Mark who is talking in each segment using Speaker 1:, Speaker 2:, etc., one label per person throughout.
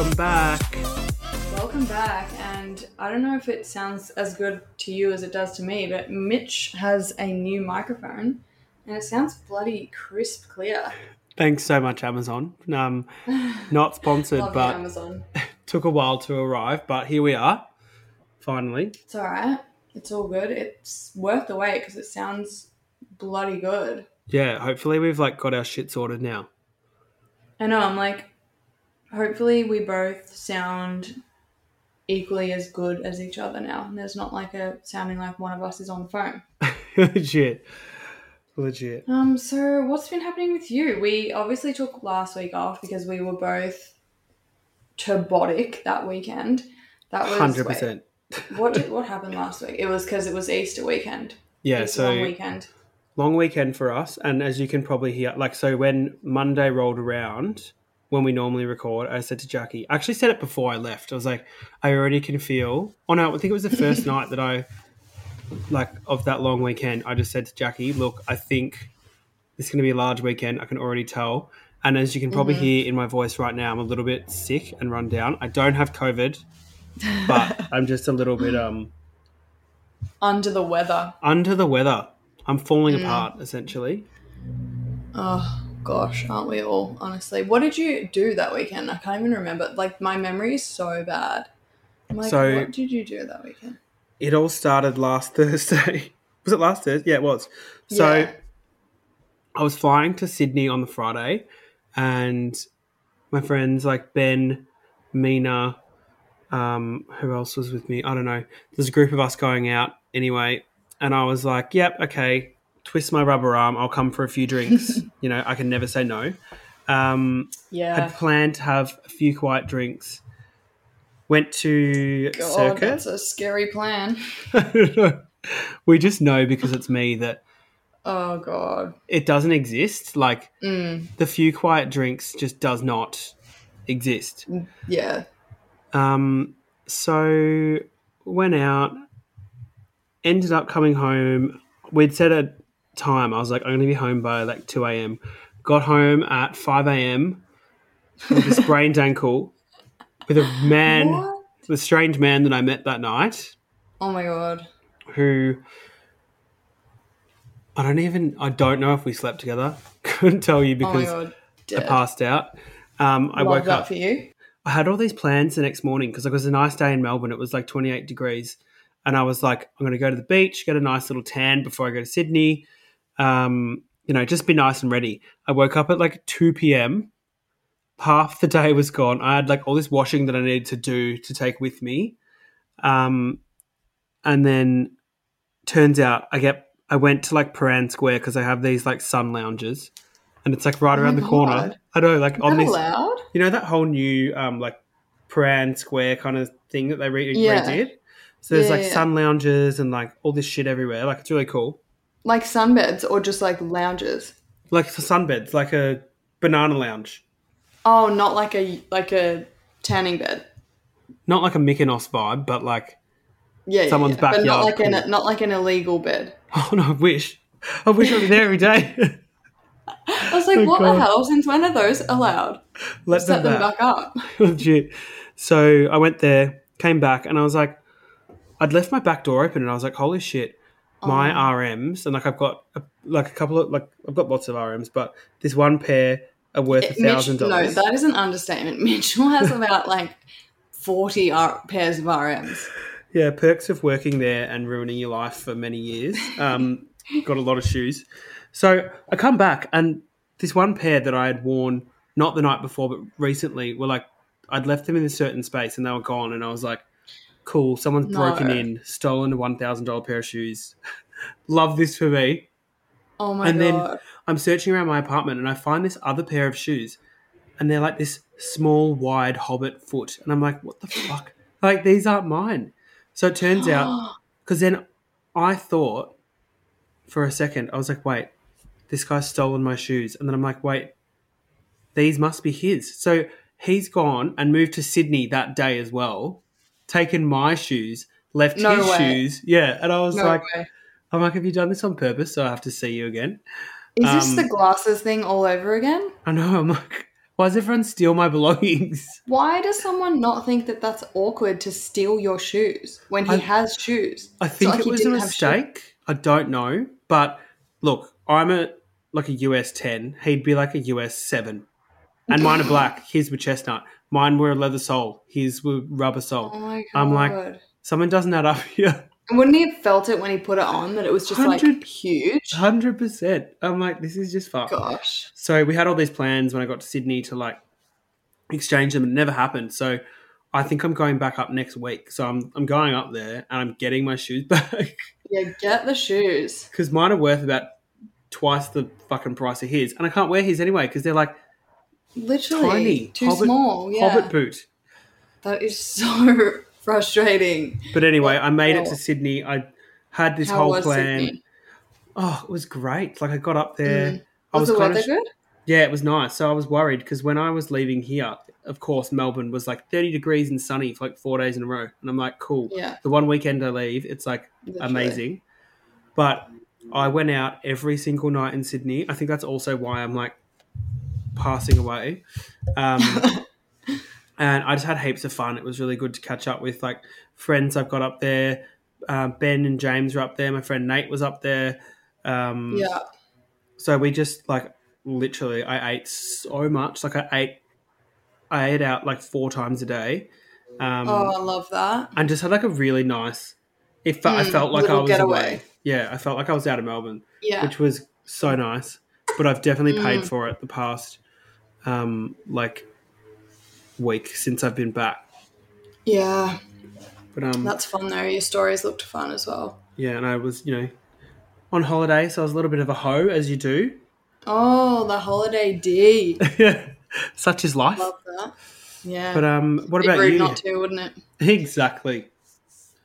Speaker 1: Welcome back.
Speaker 2: Welcome back, and I don't know if it sounds as good to you as it does to me, but Mitch has a new microphone, and it sounds bloody crisp clear.
Speaker 1: Thanks so much, Amazon. Um, not sponsored, but
Speaker 2: Amazon.
Speaker 1: took a while to arrive. But here we are, finally.
Speaker 2: It's all right. It's all good. It's worth the wait because it sounds bloody good.
Speaker 1: Yeah, hopefully we've like got our shit sorted now.
Speaker 2: I know. I'm like, hopefully we both sound equally as good as each other now. And there's not like a sounding like one of us is on the phone.
Speaker 1: Legit, legit.
Speaker 2: Um, so what's been happening with you? We obviously took last week off because we were both turbotic that weekend. That was
Speaker 1: hundred percent.
Speaker 2: What did, what happened last week? It was because it was Easter weekend.
Speaker 1: Yeah,
Speaker 2: Easter
Speaker 1: so
Speaker 2: long weekend.
Speaker 1: long weekend for us, and as you can probably hear, like so when Monday rolled around, when we normally record, I said to Jackie, I actually said it before I left. I was like, I already can feel. Oh no, I think it was the first night that I, like, of that long weekend. I just said to Jackie, look, I think this is going to be a large weekend. I can already tell. And as you can probably hear in my voice right now, I'm a little bit sick and run down. I don't have COVID, but I'm just a little bit um
Speaker 2: Under the weather.
Speaker 1: under the weather. I'm falling apart essentially.
Speaker 2: Oh gosh, aren't we all? Honestly, what did you do that weekend? I can't even remember. Like my memory is so bad. I'm like,
Speaker 1: So-
Speaker 2: what did you do that weekend?
Speaker 1: it all started last Thursday. was it last Thursday? Yeah, it was. So
Speaker 2: Yeah.
Speaker 1: I was flying to Sydney on the Friday, and my friends like Ben, Mina, um, who else was with me? I don't know. There's a group of us going out anyway, and I was like, "Yep, okay." Twist my rubber arm. I'll come for a few drinks. you know, I can never say no. Um,
Speaker 2: Yeah.
Speaker 1: had planned to have a few quiet drinks. Went to
Speaker 2: God,
Speaker 1: circuit.
Speaker 2: that's a scary plan.
Speaker 1: we just know because it's me that
Speaker 2: Oh god.
Speaker 1: it doesn't exist. Like
Speaker 2: Mm,
Speaker 1: the few quiet drinks just does not exist.
Speaker 2: yeah.
Speaker 1: Um, so went out, ended up coming home. We'd set a time. I was like, I'm going to be home by like 2 a.m. Got home at 5 a.m. with a sprained ankle with a man,
Speaker 2: What?
Speaker 1: the strange man that I met that night.
Speaker 2: Oh my god.
Speaker 1: who I don't even I don't know if we slept together. Couldn't tell you
Speaker 2: Oh
Speaker 1: because
Speaker 2: god.
Speaker 1: I passed out. Um, I
Speaker 2: Love
Speaker 1: woke up.
Speaker 2: for you.
Speaker 1: I had all these plans the next morning because it was a nice day in Melbourne. It was like 28 degrees, and I was like, I'm going to go to the beach, get a nice little tan before I go to Sydney. Um, you know, just be nice and ready. I woke up at like 2 p.m. Half the day was gone. I had like all this washing that I needed to do to take with me. Um, and then turns out I get I went to like Prahran Square because I have these like sun lounges, and it's like right
Speaker 2: Oh
Speaker 1: around the corner.
Speaker 2: God.
Speaker 1: I know, like
Speaker 2: Is
Speaker 1: on this,
Speaker 2: allowed?
Speaker 1: you know, that whole new um like Prahran Square kind of thing that they re-
Speaker 2: Yeah.
Speaker 1: redid. So there's
Speaker 2: Yeah,
Speaker 1: like
Speaker 2: yeah.
Speaker 1: sun lounges and like all this shit everywhere. Like it's really cool.
Speaker 2: Like sunbeds or just like lounges?
Speaker 1: Like for sunbeds, like a banana lounge,
Speaker 2: Oh, not like a like a tanning bed.
Speaker 1: not like a Mykonos vibe, but like
Speaker 2: Yeah, yeah,
Speaker 1: Someone's
Speaker 2: yeah. but not
Speaker 1: backyard,
Speaker 2: like an not like an illegal bed.
Speaker 1: oh no, I wish, I wish I was there every day.
Speaker 2: I was like,
Speaker 1: Oh,
Speaker 2: what
Speaker 1: God.
Speaker 2: the hell? Since when are those allowed?
Speaker 1: Let's
Speaker 2: Set
Speaker 1: them
Speaker 2: them
Speaker 1: back.
Speaker 2: back up.
Speaker 1: Oh, Legit. So I went there, came back, and I was like, I'd left my back door open, and I was like, holy shit, my
Speaker 2: Oh.
Speaker 1: RMs, and like I've got a, like a couple of like I've got lots of RMs, but this one pair are worth a thousand dollars.
Speaker 2: no, that is an understatement. Mitchell has about like forty R- pairs of RMs.
Speaker 1: Yeah, perks of working there and ruining your life for many years. Um, got a lot of shoes. So I come back, and this one pair that I had worn not the night before, but recently were like I'd left them in a certain space, and they were gone, and I was like, "Cool, someone's
Speaker 2: No.
Speaker 1: broken in, stolen a one thousand dollar pair of shoes. Love this for me."
Speaker 2: Oh my god.
Speaker 1: And then- I'm searching around my apartment, and I find this other pair of shoes, and they're like this small, wide hobbit foot, and I'm like, "What the fuck? Like these aren't mine." So it turns out because then I thought for a second, I was like, wait, this guy's stolen my shoes. And then I'm like, wait, these must be his. So he's gone and moved to Sydney that day as well, taken my shoes, left
Speaker 2: No
Speaker 1: his
Speaker 2: way.
Speaker 1: shoes. Yeah. And I was
Speaker 2: no
Speaker 1: like,
Speaker 2: way.
Speaker 1: I'm like, have you done this on purpose? So I have to see you again.
Speaker 2: Is this
Speaker 1: um,
Speaker 2: the glasses thing all over again?
Speaker 1: I know. I'm like, Why does everyone steal my belongings?
Speaker 2: Why does someone not think that that's awkward to steal your shoes when he
Speaker 1: I-
Speaker 2: has shoes?
Speaker 1: I think
Speaker 2: like
Speaker 1: it was a
Speaker 2: didn't have shoes.
Speaker 1: mistake. I don't know, but look, I'm a like a US ten. He'd be like a US seven, and mine are black. His were chestnut. Mine were a leather sole. His were rubber sole.
Speaker 2: Oh my god!
Speaker 1: I'm like- someone doesn't add up here.
Speaker 2: And wouldn't he have felt it when he put it on that it was just like
Speaker 1: 100
Speaker 2: huge?
Speaker 1: Hundred percent. I'm like, this is just fucked.
Speaker 2: Gosh.
Speaker 1: So we had all these plans when I got to Sydney to like exchange them, and it never happened. So I think I'm going back up next week. So I'm I'm going up there and I'm getting my shoes back
Speaker 2: Yeah, get the shoes.
Speaker 1: because mine are worth about twice the fucking price of his, and I can't wear his anyway because they're like
Speaker 2: Literally
Speaker 1: Tiny.
Speaker 2: too
Speaker 1: Hobbit-
Speaker 2: small. Yeah,
Speaker 1: Hobbit boot.
Speaker 2: that is so frustrating.
Speaker 1: But anyway, I made it to Sydney. I had this
Speaker 2: How
Speaker 1: whole
Speaker 2: was
Speaker 1: plan.
Speaker 2: Sydney?
Speaker 1: Oh, it was great. Like I got up there.
Speaker 2: Mm.
Speaker 1: I
Speaker 2: Was,
Speaker 1: was,
Speaker 2: the weather
Speaker 1: of
Speaker 2: good?
Speaker 1: yeah, it was nice. So I was worried because when I was leaving here, of course, Melbourne was like 30 degrees and sunny for like four days in a row, and I'm like, cool.
Speaker 2: Yeah,
Speaker 1: The one weekend I leave, it's like
Speaker 2: literally.
Speaker 1: amazing. But I went out every single night in Sydney. I think that's also why I'm like passing away. Um, and I just had heaps of fun. It was really good to catch up with like friends I've got up there. Um, ben and James were up there. My friend Nate was up there. Um,
Speaker 2: Yeah,
Speaker 1: So we just like literally, I ate so much. Like I ate, I ate out like four times a day. Um,
Speaker 2: oh, I love that.
Speaker 1: and just had like a really nice. It fe- I
Speaker 2: Mm,
Speaker 1: felt like I was
Speaker 2: getaway.
Speaker 1: away. Yeah, I felt like I was out of Melbourne,
Speaker 2: Yeah,
Speaker 1: which was so nice. But I've definitely paid
Speaker 2: Mm.
Speaker 1: for it the past um, like week since I've been back.
Speaker 2: yeah,
Speaker 1: But um,
Speaker 2: that's fun though. Your stories looked fun as well.
Speaker 1: yeah, and I was you know on holiday, so I was a little bit of a hoe as you do.
Speaker 2: Oh, the holiday D. Yeah.
Speaker 1: Such is life.
Speaker 2: Love that. Yeah,
Speaker 1: But um, what about
Speaker 2: rude
Speaker 1: you?
Speaker 2: not to, wouldn't it?
Speaker 1: Exactly.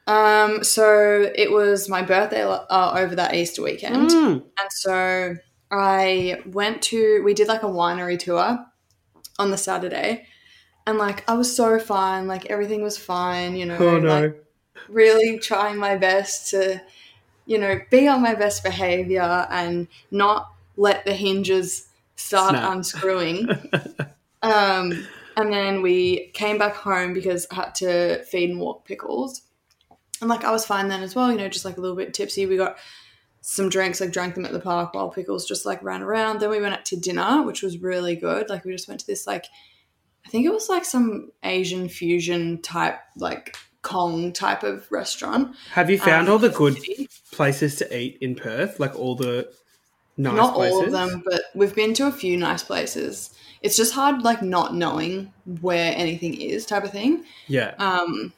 Speaker 2: Um, so it was my birthday uh, over that Easter weekend,
Speaker 1: Mm.
Speaker 2: and so I went to we did like a winery tour on the Saturday, and like I was so fine, like everything was fine, you know,
Speaker 1: Oh no.
Speaker 2: like really trying my best to, you know, be on my best behavior and not let the hinges start
Speaker 1: Snap.
Speaker 2: unscrewing. um, and then we came back home because I had to feed and walk pickles. And like I was fine then as well, you know, just like a little bit tipsy. We got some drinks, like drank them at the park while pickles just like ran around. Then we went out to dinner, which was really good. Like we just went to this like I think it was like some Asian fusion type, like Kong type of restaurant.
Speaker 1: Have you found
Speaker 2: um,
Speaker 1: all the good
Speaker 2: city.
Speaker 1: places to eat in Perth? Like all the nice
Speaker 2: Not
Speaker 1: places?
Speaker 2: all of them, but we've been to a few nice places. It's just hard, like not knowing where anything is, type of thing.
Speaker 1: Yeah.
Speaker 2: Um,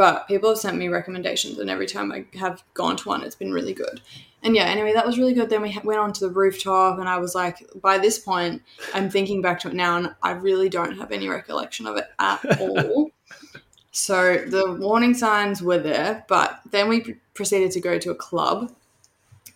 Speaker 2: but people have sent me recommendations, and every time I have gone to one, it's been really good. And yeah, anyway, that was really good. Then we went on to the rooftop, and I was like, by this point, I'm thinking back to it now, and I really don't have any recollection of it at all. so the warning signs were there, but then we proceeded to go to a club,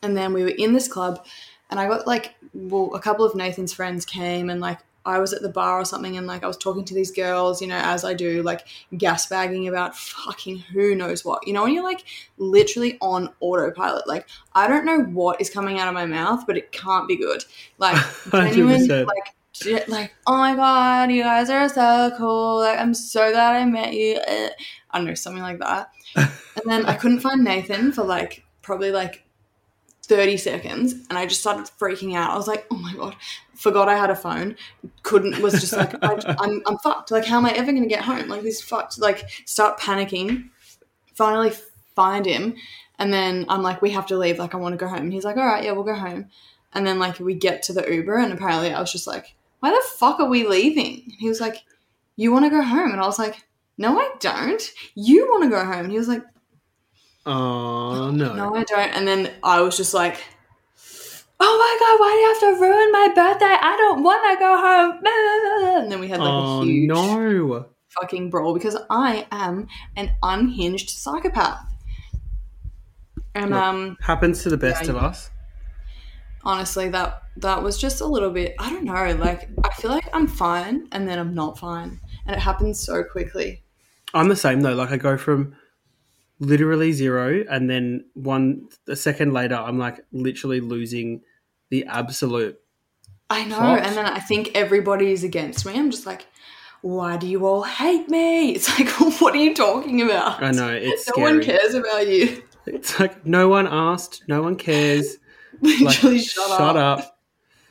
Speaker 2: and then we were in this club, and I got like, well, a couple of Nathan's friends came, and like I was at the bar or something, and like I was talking to these girls, you know, as I do, like gas bagging about fucking who knows what. You know, when you're like literally on autopilot, like I don't know what is coming out of my mouth, but it can't be good. Like genuine, like like oh my god, you guys are so cool. Like I'm so glad I met you. Eh. I don't know, something like that. and then I couldn't find Nathan for like probably like 30 seconds and I just started freaking out. I was like, oh my God, forgot I had a phone. Couldn't, was just like, I, I'm, I'm fucked. Like, how am I ever going to get home? Like, this fucked. Like, start panicking. Finally find him. And then I'm like, we have to leave. Like, I want to go home. And He's like, all right, yeah, we'll go home. And then, like, we get to the Uber and apparently I was just like, why the fuck are we leaving? And he was like, you want to go home? And I was like, no, I don't. You want to go home. And he was like,
Speaker 1: Oh no.
Speaker 2: no, I don't. And then I was just like, oh my god, why do you have to ruin my birthday? I don't want to go home. And then we had like
Speaker 1: oh
Speaker 2: a huge
Speaker 1: no.
Speaker 2: fucking brawl because I am an unhinged psychopath. And
Speaker 1: Look.
Speaker 2: um,
Speaker 1: Happens to the best
Speaker 2: Yeah,
Speaker 1: of us.
Speaker 2: honestly, that that was just a little bit. I don't know. Like I feel like I'm fine, and then I'm not fine, and it happens so quickly.
Speaker 1: I'm the same though. Like I go from literally zero, and then one a second later, I'm like literally losing the absolute
Speaker 2: I know.
Speaker 1: Fucked.
Speaker 2: And then I think everybody is against me. I'm just like, why do you all hate me? It's like, what are you talking about?
Speaker 1: I know it's
Speaker 2: No one cares about you.
Speaker 1: It's like no one asked, no one cares. Like,
Speaker 2: Literally, shut,
Speaker 1: shut
Speaker 2: up.
Speaker 1: up.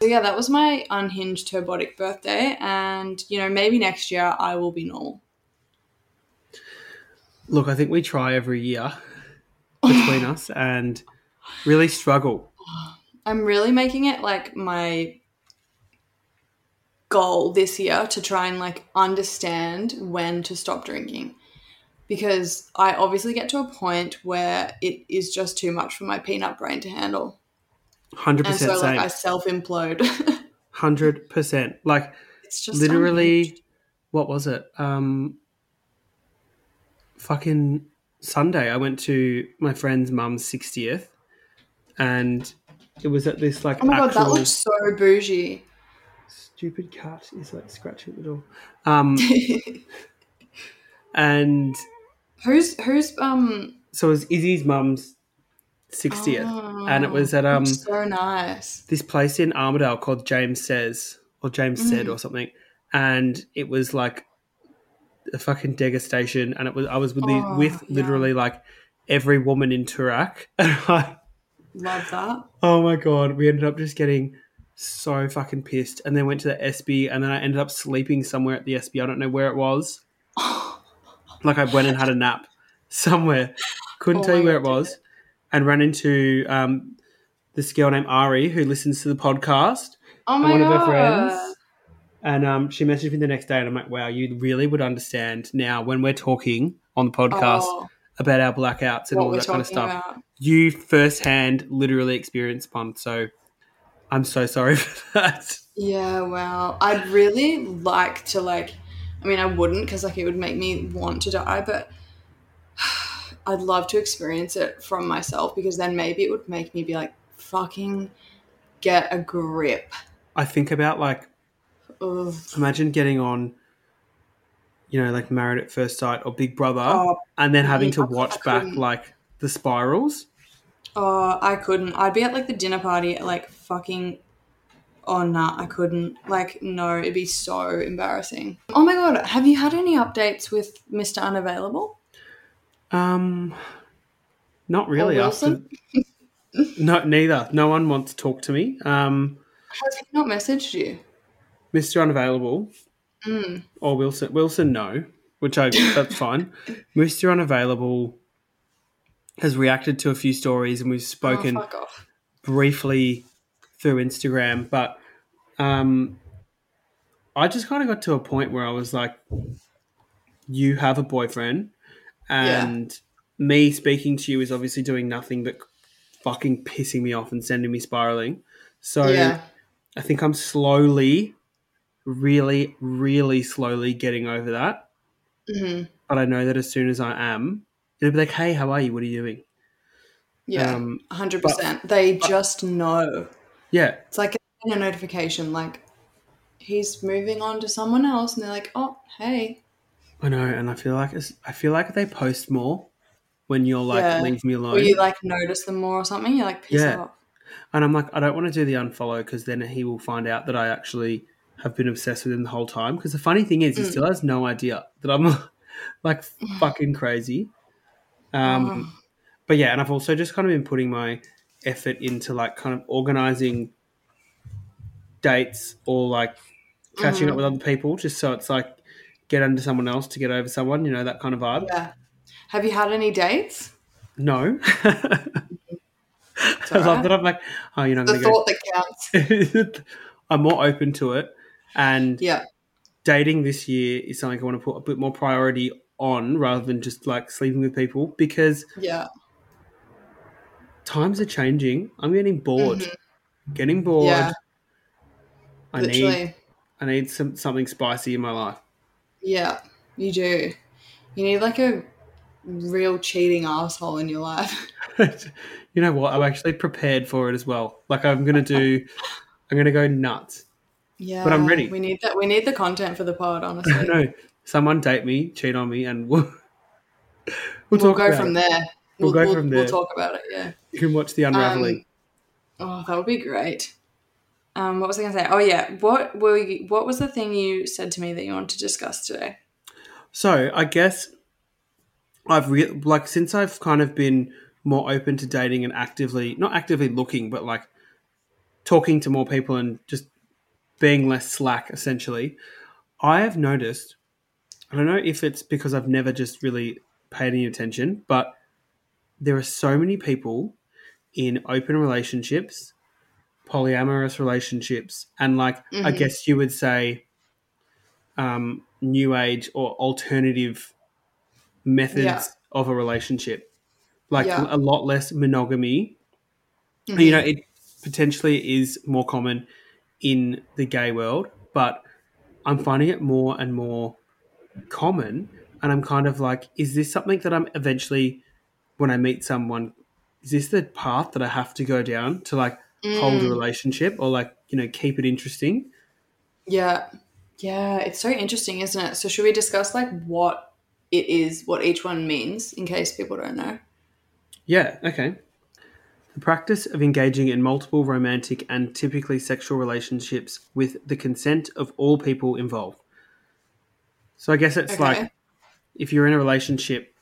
Speaker 2: So yeah, that was my unhinged turbotic birthday, and you know maybe next year I will be normal.
Speaker 1: Look, I think we try every year between us and really struggle.
Speaker 2: I'm really making it like my goal this year to try and like understand when to stop drinking because I obviously get to a point where it is just too much for my peanut brain to handle.
Speaker 1: Hundred
Speaker 2: And so like
Speaker 1: same.
Speaker 2: I self implode.
Speaker 1: Hundred percent. Like
Speaker 2: it's just
Speaker 1: literally what was it? Um fucking Sunday I went to my friend's mum's sixtieth and it was at this like
Speaker 2: Oh my god, that looks so bougie.
Speaker 1: stupid cat is like scratching at the door. Um and
Speaker 2: who's who's um
Speaker 1: so it was Izzy's mum's sixtieth. and it was at
Speaker 2: oh,
Speaker 1: um
Speaker 2: so nice.
Speaker 1: this place in Armadale called James Says or James Said
Speaker 2: Mm.
Speaker 1: or something, and it was like a fucking degustation, and it was I was with, the,
Speaker 2: Oh,
Speaker 1: with
Speaker 2: yeah.
Speaker 1: literally like every woman in Toorak, and I,
Speaker 2: Love that.
Speaker 1: oh my god, we ended up just getting so fucking pissed, and then went to the Espy, and then I ended up sleeping somewhere at the Espy. I don't know where it was. like I went and had a nap somewhere, couldn't
Speaker 2: Oh
Speaker 1: tell you where it was, and ran into um, this girl named Ari who listens to the podcast
Speaker 2: Oh
Speaker 1: and one
Speaker 2: god.
Speaker 1: of her friends. And um, she messaged me the next day, and I'm like, "Wow, you really would understand now when we're talking on the podcast
Speaker 2: Oh,
Speaker 1: about our blackouts and all that kind of stuff.
Speaker 2: about.
Speaker 1: You firsthand, literally experienced one. So I'm so sorry for that.
Speaker 2: Yeah, wow. I'd really like to like I mean I wouldn't because like it would make me want to die, but I'd love to experience it from myself because then maybe it would make me be like fucking get a grip.
Speaker 1: I think about like,
Speaker 2: Ugh.
Speaker 1: imagine getting on, you know, like Married at First Sight or Big Brother,
Speaker 2: Oh,
Speaker 1: and then having to
Speaker 2: I- I
Speaker 1: watch back like the spirals.
Speaker 2: oh, I couldn't. I'd be at like the dinner party at like fucking Oh nah, I couldn't. Like, no, it'd be so embarrassing. Oh my god, have you had any updates with Mr. Unavailable?
Speaker 1: Um, not really. After no, neither. No one wants to talk to me. Um,
Speaker 2: Has he not messaged you?
Speaker 1: Mr. Unavailable
Speaker 2: Mm.
Speaker 1: or Wilson. Wilson, no, which I that's fine. Mr. Unavailable has reacted to a few stories, and we've spoken
Speaker 2: Oh,
Speaker 1: briefly through Instagram, but um, I just kind of got to a point where I was like, "You have a boyfriend," and me speaking to you is obviously doing nothing but fucking pissing me off and sending me spiraling. So
Speaker 2: yeah.
Speaker 1: I think I'm slowly, really, really slowly getting over that.
Speaker 2: hmm
Speaker 1: But I know that as soon as I am, it'll be like, "Hey, how are you? What are you doing?"
Speaker 2: Yeah.
Speaker 1: Um,
Speaker 2: hundred percent. They just know.
Speaker 1: yeah,
Speaker 2: It's like a notification, like he's moving on to someone else, and they're like, "Oh, hey."
Speaker 1: I know, and I feel like it's, I feel like they post more when you're like,
Speaker 2: Yeah.
Speaker 1: "Leave me alone.
Speaker 2: Or you like notice them more or something. You're like, piss
Speaker 1: Yeah.
Speaker 2: off.
Speaker 1: and I'm like, I don't want to do the unfollow because then he will find out that I actually have been obsessed with him the whole time. Because the funny thing is, he
Speaker 2: Mm.
Speaker 1: still has no idea that I'm like fucking crazy. Um,
Speaker 2: Oh.
Speaker 1: but yeah, and I've also just kind of been putting my effort into like kind of organizing dates or like catching up
Speaker 2: Mhm.
Speaker 1: with other people, just so it's like get under someone else to get over someone, you know, that kind of vibe.
Speaker 2: Yeah. Have you had any dates?
Speaker 1: No. I love
Speaker 2: alright.
Speaker 1: that I'm like, oh, you're not
Speaker 2: The thought that counts.
Speaker 1: I'm more open to it. And
Speaker 2: Yeah.
Speaker 1: dating this year is something I want to put a bit more priority on rather than just like sleeping with people because
Speaker 2: Yeah.
Speaker 1: times are changing. I'm getting bored. Getting bored.
Speaker 2: Mm-hmm. Yeah.
Speaker 1: I
Speaker 2: Literally.
Speaker 1: need I need some something spicy in my life.
Speaker 2: Yeah. You do. You need like a real cheating asshole in your life.
Speaker 1: you know what? I'm actually prepared for it as well. Like I'm gonna do I'm gonna go nuts.
Speaker 2: Yeah.
Speaker 1: But I'm ready.
Speaker 2: We need that. We need the content for the pod, honestly.
Speaker 1: no. Someone date me, cheat on me, and we'll, we'll,
Speaker 2: we'll
Speaker 1: talk
Speaker 2: go
Speaker 1: about
Speaker 2: from
Speaker 1: it.
Speaker 2: there.
Speaker 1: We'll go from there.
Speaker 2: We'll talk about it. Yeah.
Speaker 1: You can watch the unraveling.
Speaker 2: Um, oh, that would be great. Um, what was I going to say? Oh yeah, what were you, what was the thing you said to me that you wanted to discuss today?
Speaker 1: So I guess I've re- like since I've kind of been more open to dating and actively not actively looking, but like talking to more people and just being less slack. Essentially, I have noticed. I don't know if it's because I've never just really paid any attention, but there are so many people in open relationships, polyamorous relationships, and like I
Speaker 2: Mhm.
Speaker 1: guess you would say, um, new age or alternative methods
Speaker 2: Yeah.
Speaker 1: of a relationship, like
Speaker 2: Yeah.
Speaker 1: a lot less monogamy.
Speaker 2: Mhm.
Speaker 1: You know, it potentially is more common in the gay world, but I'm finding it more and more common. And I'm kind of like, is this something that I'm eventually, when I meet someone, is this the path that I have to go down to like hold a
Speaker 2: Mm.
Speaker 1: relationship or like, you know, keep it interesting?
Speaker 2: Yeah. Yeah, it's so interesting, isn't it? So should we discuss like what it is, what each one means in case people don't know?
Speaker 1: Yeah, okay. The practice of engaging in multiple romantic and typically sexual relationships with the consent of all people involved. So I guess it's
Speaker 2: Okay.
Speaker 1: like if you're in a relationship,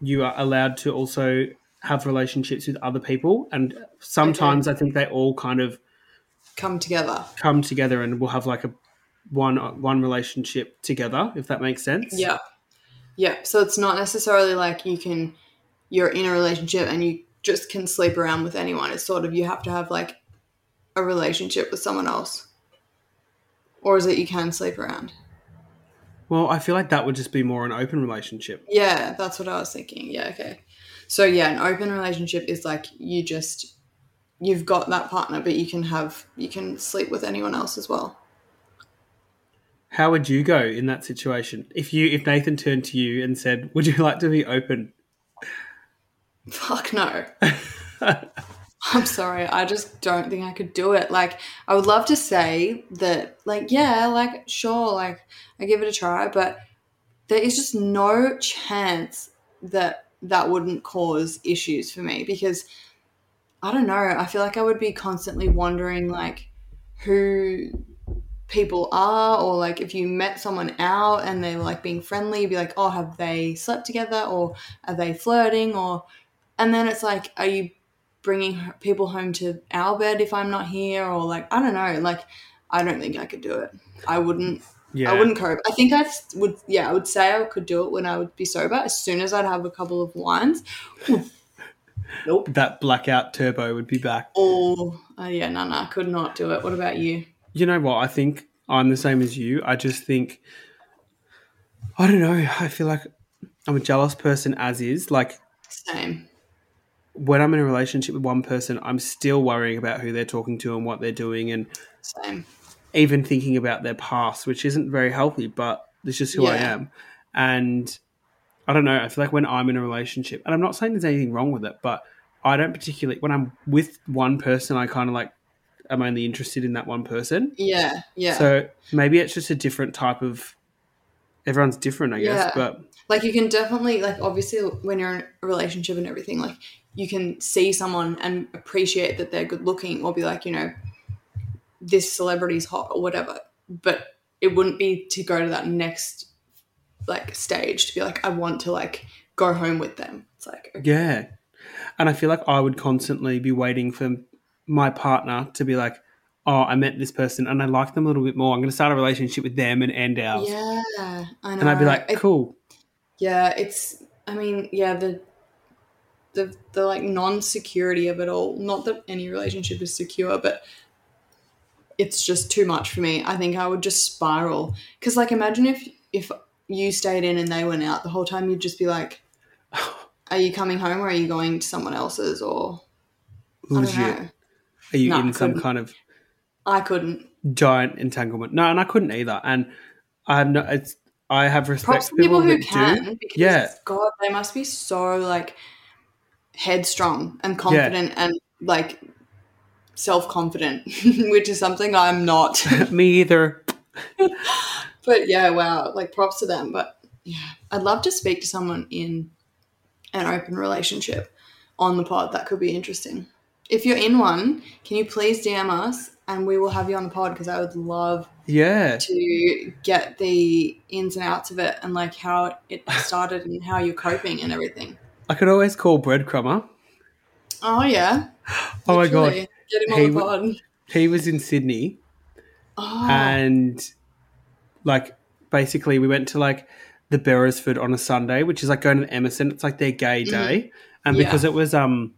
Speaker 1: you are allowed to also have relationships with other people, and sometimes I think they all kind of
Speaker 2: Come together.
Speaker 1: come together and we'll have like a one one relationship together, if that makes sense.
Speaker 2: Yeah. Yeah. So it's not necessarily like you can you're in a relationship and you just can sleep around with anyone. It's sort of you have to have like a relationship with someone else. Or is it you can sleep around?
Speaker 1: Well, I feel like that would just be more an open relationship.
Speaker 2: Yeah, that's what I was thinking. Yeah, okay. So yeah, an open relationship is like you just you've got that partner, but you can have you can sleep with anyone else as well.
Speaker 1: How would you go in that situation? If you if Nathan turned to you and said, "Would you like to be open?"
Speaker 2: Fuck no. I'm sorry. I just don't think I could do it. Like, I would love to say that, like, yeah, like, sure, like, I give it a try, but there is just no chance that that wouldn't cause issues for me because I don't know. I feel like I would be constantly wondering, like, who people are, or like, if you met someone out and they were like being friendly, you'd be like, oh, have they slept together, or are they flirting, or and then it's like, are you bringing people home to our bed if I'm not here, or like I don't know, like I don't think I could do it. I wouldn't.
Speaker 1: Yeah,
Speaker 2: I wouldn't cope. I think I would. Yeah, I would say I could do it when I would be sober. As soon as I'd have a couple of wines. nope.
Speaker 1: that blackout turbo would be back.
Speaker 2: Oh, uh, yeah, no, no, I could not do it. What about you?
Speaker 1: You know what? I think I'm the same as you. I just think I don't know. I feel like I'm a jealous person as is. Like
Speaker 2: Same.
Speaker 1: When I'm in a relationship with one person, I'm still worrying about who they're talking to and what they're doing and
Speaker 2: Same.
Speaker 1: even thinking about their past, which isn't very healthy, but it's just who I am. And I don't know. I feel like when I'm in a relationship, and I'm not saying there's anything wrong with it, but I don't particularly, when I'm with one person, I kind of like, I'm only interested in that one person.
Speaker 2: Yeah. Yeah.
Speaker 1: So maybe it's just a different type of, everyone's different, I guess.
Speaker 2: Yeah.
Speaker 1: But
Speaker 2: like you can definitely like obviously when you're in a relationship and everything like you can see someone and appreciate that they're good looking or be like you know this celebrity's hot or whatever but it wouldn't be to go to that next like stage to be like i want to like go home with them it's like okay,
Speaker 1: yeah. And I feel like I would constantly be waiting for my partner to be like, oh, I met this person and I like them a little bit more. I'm going to start a relationship with them and end ours.
Speaker 2: yeah i know
Speaker 1: And I'd be like, cool.
Speaker 2: Yeah it's i mean yeah the the, the like non-security of it all not that any relationship is secure but it's just too much for me i think i would just spiral because like imagine if if you stayed in and they went out the whole time you'd just be like are you coming home or are you going to someone else's or i don't know
Speaker 1: Are you
Speaker 2: No,
Speaker 1: in some kind of
Speaker 2: i couldn't
Speaker 1: giant entanglement? No, and I couldn't either. And I have no. It's I have respect
Speaker 2: props
Speaker 1: for
Speaker 2: to people who can
Speaker 1: do.
Speaker 2: because
Speaker 1: Yeah.
Speaker 2: god they must be so like headstrong and confident and like self-confident which is something i'm not
Speaker 1: Me either.
Speaker 2: but yeah wow like props to them but yeah i'd love to speak to someone in an open relationship on the pod that could be interesting If you're in one, can you please DM us and we will have you on the pod because I would love
Speaker 1: Yeah.
Speaker 2: to get the ins and outs of it and like how it started and how you're coping and everything.
Speaker 1: I could always call Breadcrumber.
Speaker 2: Oh yeah.
Speaker 1: Oh my God.
Speaker 2: Get him on
Speaker 1: He
Speaker 2: the pod.
Speaker 1: He was in Sydney
Speaker 2: Oh,
Speaker 1: and like basically we went to like the Beresford on a Sunday, which is like going to Emerson. It's like their gay day. And
Speaker 2: Yeah.
Speaker 1: because it was um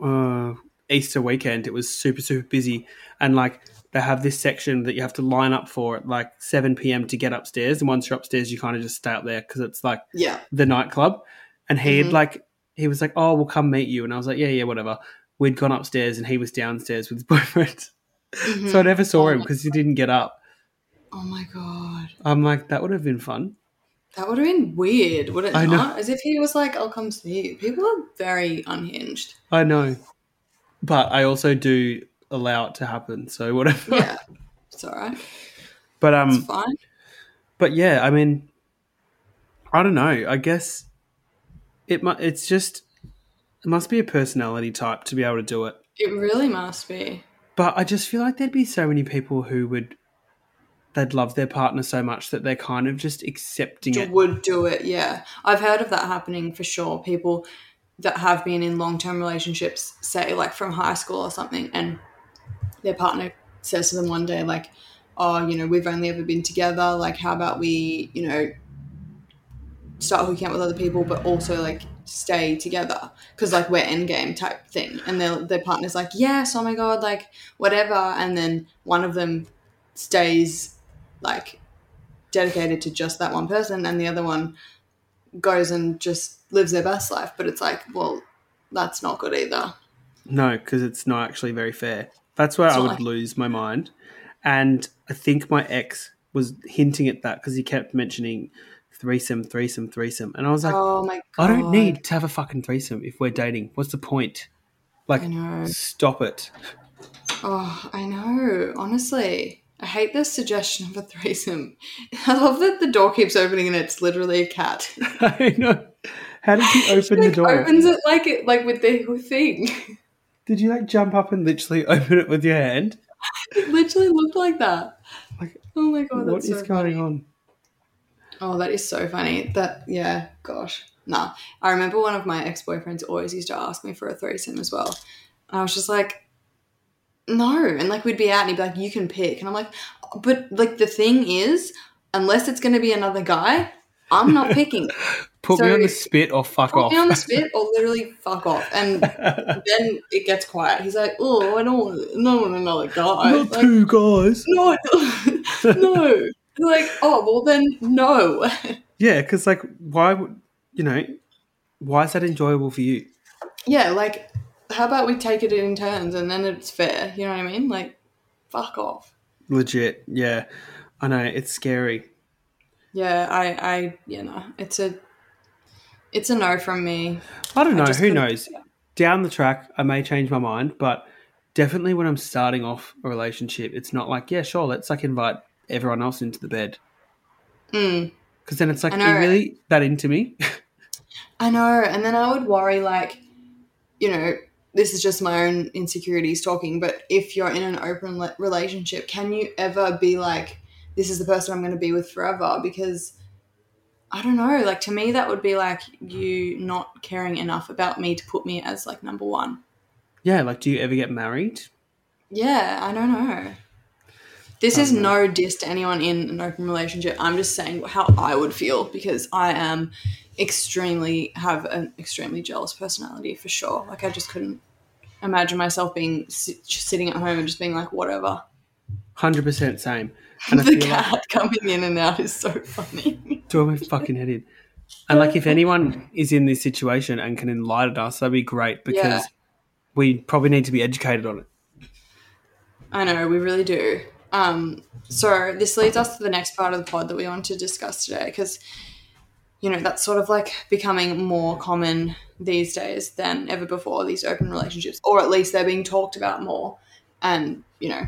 Speaker 1: uh Easter weekend, it was super, super busy. And like they have this section that you have to line up for at like seven PM to get upstairs. And once you're upstairs you kind of just stay up there because it's like
Speaker 2: yeah.
Speaker 1: the nightclub, and he
Speaker 2: Mhm.
Speaker 1: like he was like, "Oh, we'll come meet you," and I was like, "Yeah, yeah, whatever." We'd gone upstairs, and he was downstairs with his boyfriend,
Speaker 2: Mhm.
Speaker 1: so I never saw
Speaker 2: Oh
Speaker 1: him because he didn't get up.
Speaker 2: Oh my god.
Speaker 1: I'm like, that would have been fun.
Speaker 2: That would have been weird, would it
Speaker 1: I know.
Speaker 2: As if he was like, I'll come see you. People are very unhinged.
Speaker 1: I know, but I also do allow it to happen. So whatever.
Speaker 2: Yeah. it's alright.
Speaker 1: But
Speaker 2: It's
Speaker 1: um,
Speaker 2: fine.
Speaker 1: but yeah, I mean, I don't know. I guess it mu- it's just it must be a personality type to be able to do it.
Speaker 2: It really must be.
Speaker 1: But I just feel like there'd be so many people who would they'd love their partner so much that they're kind of just accepting it.
Speaker 2: Would do it, yeah. I've heard of that happening for sure. People that have been in long term relationships, say like from high school or something, and their partner says to them one day, like, oh, you know, we've only ever been together. Like, how about we, you know, start hooking up with other people, but also like stay together because like we're end game type thing. And their their partner's like, yes, oh my god, like whatever. And then one of them stays like dedicated to just that one person, and the other one goes and just lives their best life. But it's like, well, that's not good either.
Speaker 1: No, because it's not actually very fair. That's where
Speaker 2: It's
Speaker 1: I would
Speaker 2: like-
Speaker 1: lose my mind. And I think my ex was hinting at that because he kept mentioning threesome, threesome, threesome. And I was like,
Speaker 2: oh my god,
Speaker 1: I don't need to have a fucking threesome if we're dating. What's the point? Like,
Speaker 2: I know.
Speaker 1: stop it.
Speaker 2: Oh, I know. Honestly, I hate this suggestion of a threesome. I love that the door keeps opening and it's literally a cat.
Speaker 1: I know. How did you open the
Speaker 2: like,
Speaker 1: door?
Speaker 2: Opens it like it like with the thing.
Speaker 1: Did you like jump up and literally open it with your hand?
Speaker 2: It literally looked like that.
Speaker 1: Like,
Speaker 2: oh my god,
Speaker 1: what is
Speaker 2: so
Speaker 1: going
Speaker 2: funny.
Speaker 1: on?
Speaker 2: Oh, that is so funny. That yeah, gosh. Nah. I remember one of my ex boyfriends always used to ask me for a threesome as well. And I was just like, no. And like we'd be out and he'd be like, you can pick. And I'm like, but like the thing is, unless it's gonna be another guy, I'm not picking.
Speaker 1: Put me on the spit or fuck
Speaker 2: Put
Speaker 1: off.
Speaker 2: Put me on the spit or literally fuck off. And then it gets quiet. He's like, oh, I don't want, I don't want another guy.
Speaker 1: Not
Speaker 2: Like,
Speaker 1: two guys.
Speaker 2: no, no. Like, oh, well then, no.
Speaker 1: Yeah, because like, why would you know? Why is that enjoyable for you?
Speaker 2: Yeah, like, how about we take it in turns and then it's fair? You know what I mean? Like, fuck off.
Speaker 1: Legit, yeah. I know it's scary.
Speaker 2: Yeah, I, I, you know, it's a, it's a no from me.
Speaker 1: I don't know.
Speaker 2: just
Speaker 1: Who
Speaker 2: couldn't-
Speaker 1: knows? Down the track, I may change my mind, but definitely when I'm starting off a relationship, it's not like, yeah, sure, let's like invite everyone else into the bed.
Speaker 2: Mm,
Speaker 1: Because then it's like, are you really that into me?
Speaker 2: I know, and then I would worry, like, you know, this is just my own insecurities talking, but if you're in an open relationship, can you ever be like, this is the person I'm going to be with forever? Because I don't know, like, to me, that would be like you not caring enough about me to put me as like number one.
Speaker 1: yeah, like, do you ever get married?
Speaker 2: Yeah, I don't know. This is
Speaker 1: know.
Speaker 2: no diss to anyone in an open relationship. I'm just saying how I would feel because I am extremely have an extremely jealous personality for sure. Like I just couldn't imagine myself being sitting at home and just being like whatever.
Speaker 1: Hundred percent same. And
Speaker 2: the
Speaker 1: feel like
Speaker 2: cat coming in and out is so funny.
Speaker 1: throw my fucking head in. And like, if anyone is in this situation and can enlighten us, that'd be great because
Speaker 2: Yeah.
Speaker 1: we probably need to be educated on it.
Speaker 2: I know we really do. Um, so this leads us to the next part of the pod that we want to discuss today because you know that's sort of like becoming more common these days than ever before these open relationships or at least they're being talked about more and you know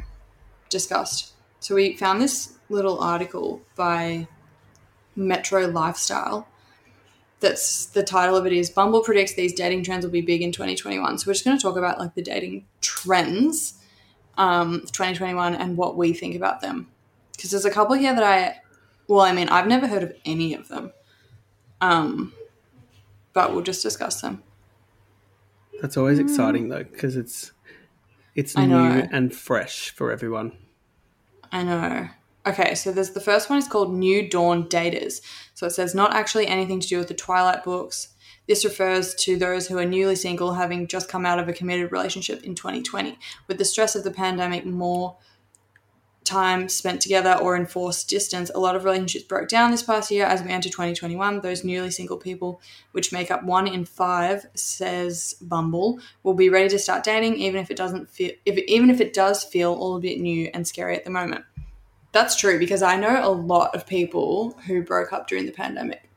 Speaker 2: discussed so we found this little article by metro lifestyle that's the title of it is Bumble predicts these dating trends will be big in 2021. So we're just going to talk about like the dating trends um, of 2021 and what we think about them. Because there's a couple here that I, well, I mean, I've never heard of any of them. Um, but we'll just discuss them.
Speaker 1: That's always exciting though, because it's it's new and fresh for everyone.
Speaker 2: I know. Okay, so there's the first one is called New Dawn Daters. So it says not actually anything to do with the Twilight books. This refers to those who are newly single having just come out of a committed relationship in 2020. With the stress of the pandemic, more time spent together or enforced distance, a lot of relationships broke down this past year as we enter 2021. Those newly single people, which make up one in five, says Bumble, will be ready to start dating, even if it doesn't feel, if even if it does feel all a bit new and scary at the moment. That's true because I know a lot of people who broke up during the pandemic,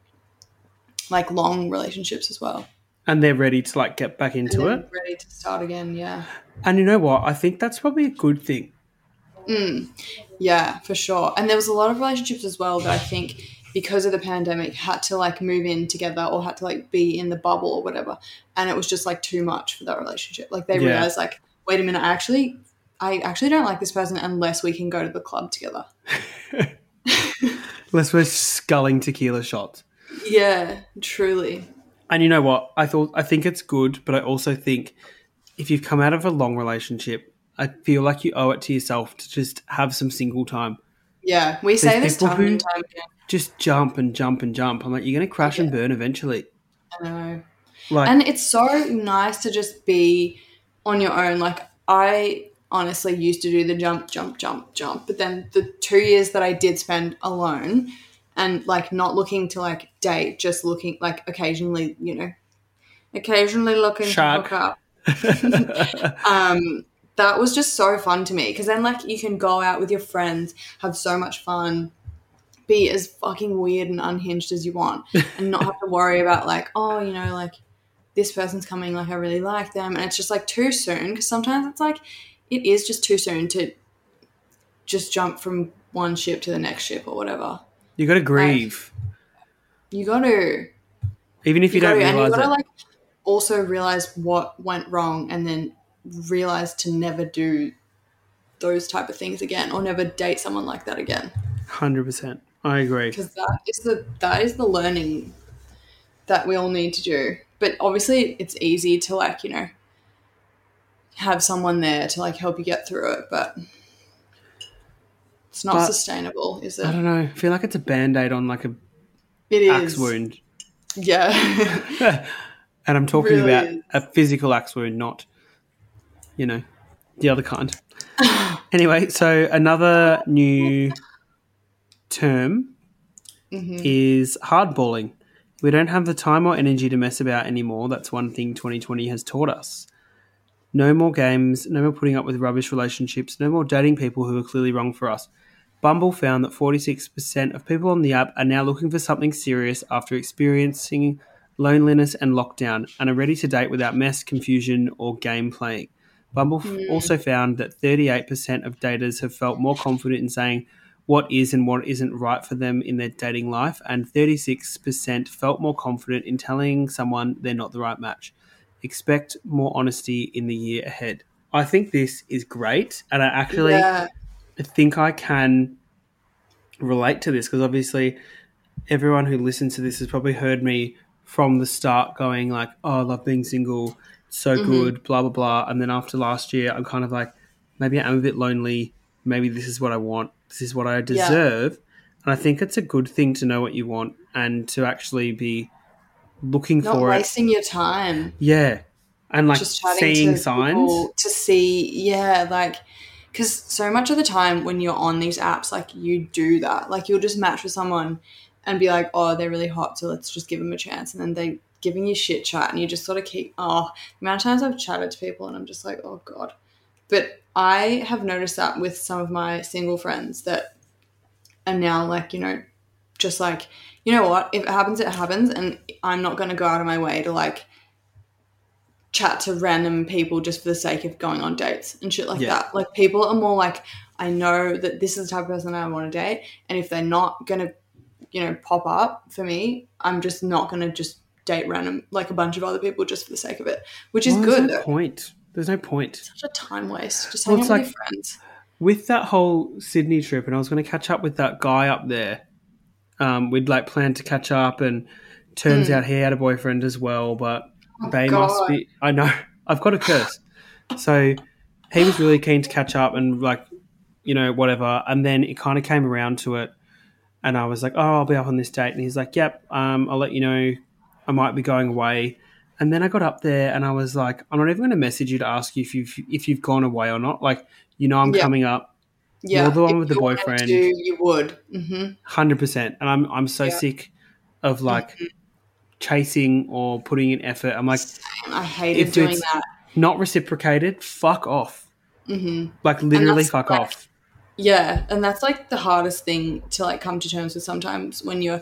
Speaker 2: like long relationships as well.
Speaker 1: And they're ready to like get back into it.
Speaker 2: ready to start again. Yeah.
Speaker 1: And you know what? I think that's probably a good thing. Mm.
Speaker 2: Yeah, for sure. And there was a lot of relationships as well that I think because of the pandemic had to like move in together or had to like be in the bubble or whatever. And it was just like too much for that relationship. Like they
Speaker 1: Yeah.
Speaker 2: realized like, wait a minute, I actually I actually don't like this person unless we can go to the club together.
Speaker 1: Unless we're sculling tequila shots.
Speaker 2: Yeah, truly.
Speaker 1: And you know what? I thought I think it's good, but I also think if you've come out of a long relationship, I feel like you owe it to yourself to just have some single time.
Speaker 2: Yeah. We say this time and time again.
Speaker 1: Just jump and jump and jump. I'm like, you're gonna crash and burn eventually.
Speaker 2: I know.
Speaker 1: Like
Speaker 2: And it's so nice to just be on your own. Like I honestly used to do the jump, jump, jump, jump, but then the two years that I did spend alone and like not looking to like date, just looking like occasionally, you know, occasionally looking
Speaker 1: Shark.
Speaker 2: to hook up. um, that was just so fun to me because then like you can go out with your friends, have so much fun. Be as fucking weird and unhinged as you want, and not have to worry about like, oh, you know, like this person's coming, like I really like them, and it's just like too soon because sometimes it's like it is just too soon to just jump from one ship to the next ship or whatever.
Speaker 1: you gotta grieve.
Speaker 2: You got to,
Speaker 1: Even if you,
Speaker 2: you
Speaker 1: don't
Speaker 2: to, and you
Speaker 1: realize
Speaker 2: got
Speaker 1: it.
Speaker 2: to like also realize what went wrong, and then realize to never do those type of things again, or never date someone like that again.
Speaker 1: Hundred percent. I agree.
Speaker 2: because that is the that is the learning that we all need to do. But obviously, it's easy to like you know have someone there to like help you get through it, but it's not
Speaker 1: But-
Speaker 2: sustainable, is it?
Speaker 1: I don't know. I feel like it's a band aid on like a
Speaker 2: It is.
Speaker 1: axe wound.
Speaker 2: Yeah,
Speaker 1: and I'm talking
Speaker 2: Really
Speaker 1: about
Speaker 2: is.
Speaker 1: a physical axe wound, not, you know, the other kind. anyway, so another new term
Speaker 2: Mm-hmm.
Speaker 1: is hardballing. We don't have the time or energy to mess about anymore. That's one thing 2020 has taught us. No more games, no more putting up with rubbish relationships, no more dating people who are clearly wrong for us. Bumble found that 46% of people on the app are now looking for something serious after experiencing loneliness and lockdown and are ready to date without mess, confusion, or game playing. Bumble f- hmm. also found that 38% of daters have felt more confident in saying what is and what isn't right for them in their dating life, and 36% felt more confident in telling someone they're not the right match. Expect more honesty in the year ahead. I think this is great, and I actually
Speaker 2: yeah,
Speaker 1: think I can relate to this because obviously everyone who listens to this has probably heard me from the start going like, "Oh, I love being single, so
Speaker 2: Mm-hmm.
Speaker 1: good," blah blah blah. And then after last year, I'm kind of like, maybe I'm a bit lonely. Maybe this is what I want. This is what I deserve. And I think it's a good thing to know what you want and to actually be looking
Speaker 2: not
Speaker 1: for it.
Speaker 2: wasting your time.
Speaker 1: Yeah, and like
Speaker 2: just
Speaker 1: seeing
Speaker 2: to
Speaker 1: signs.
Speaker 2: to see yeah like because so much of the time when you're on these apps like you do that like you'll just match with someone and be like oh they're really hot so let's just give them a chance and then they giving you shit chat and you just sort of keep oh the amount of times i've chatted to people and i'm just like oh god but i have noticed that with some of my single friends that are now like you know just like you know what if it happens it happens and i'm not going to go out of my way to like chat to random people just for the sake of going on dates and shit like
Speaker 1: Yeah.
Speaker 2: that. Like people are more like, I know that this is the type of person I want to date, and if they're not gonna you know, pop up for me, I'm just not going to just date random, like a bunch of other people just for the sake of it, which is
Speaker 1: Well,
Speaker 2: good.
Speaker 1: There's no point. There's no point.
Speaker 2: Such a time waste. Just
Speaker 1: Well,
Speaker 2: hang out with your friends.
Speaker 1: with that whole Sydney trip, and I was going to catch up with that guy up there. Um, we'd like planned to catch up, and turns
Speaker 2: Mm.
Speaker 1: out he had a boyfriend as well. But
Speaker 2: Oh,
Speaker 1: they must be. I know. I've got a curse. So he was really keen to catch up and like, you know, whatever. And then it kind of came around to it, and I was like, "Oh, I'll be up on this date," and he's like, "Yep, um, I'll let you know. I might be going away." And then I got up there, and I was like, "I'm not even going to message you to ask you if you've if you've gone away or not. Like, you know, I'm
Speaker 2: Yeah.
Speaker 1: coming up."
Speaker 2: Yeah,
Speaker 1: You're the one
Speaker 2: if
Speaker 1: with the boyfriend.
Speaker 2: to, you would. hmm
Speaker 1: Hundred percent, and I'm I'm so
Speaker 2: Yeah. Mm-hmm.
Speaker 1: sick of like chasing or putting in effort. I'm like
Speaker 2: I hated
Speaker 1: If
Speaker 2: doing
Speaker 1: it's-
Speaker 2: that.
Speaker 1: not reciprocated. Fuck off.
Speaker 2: hmm
Speaker 1: Like literally, fuck
Speaker 2: like,
Speaker 1: off.
Speaker 2: Yeah, and that's like the hardest thing to like come to terms with sometimes when you're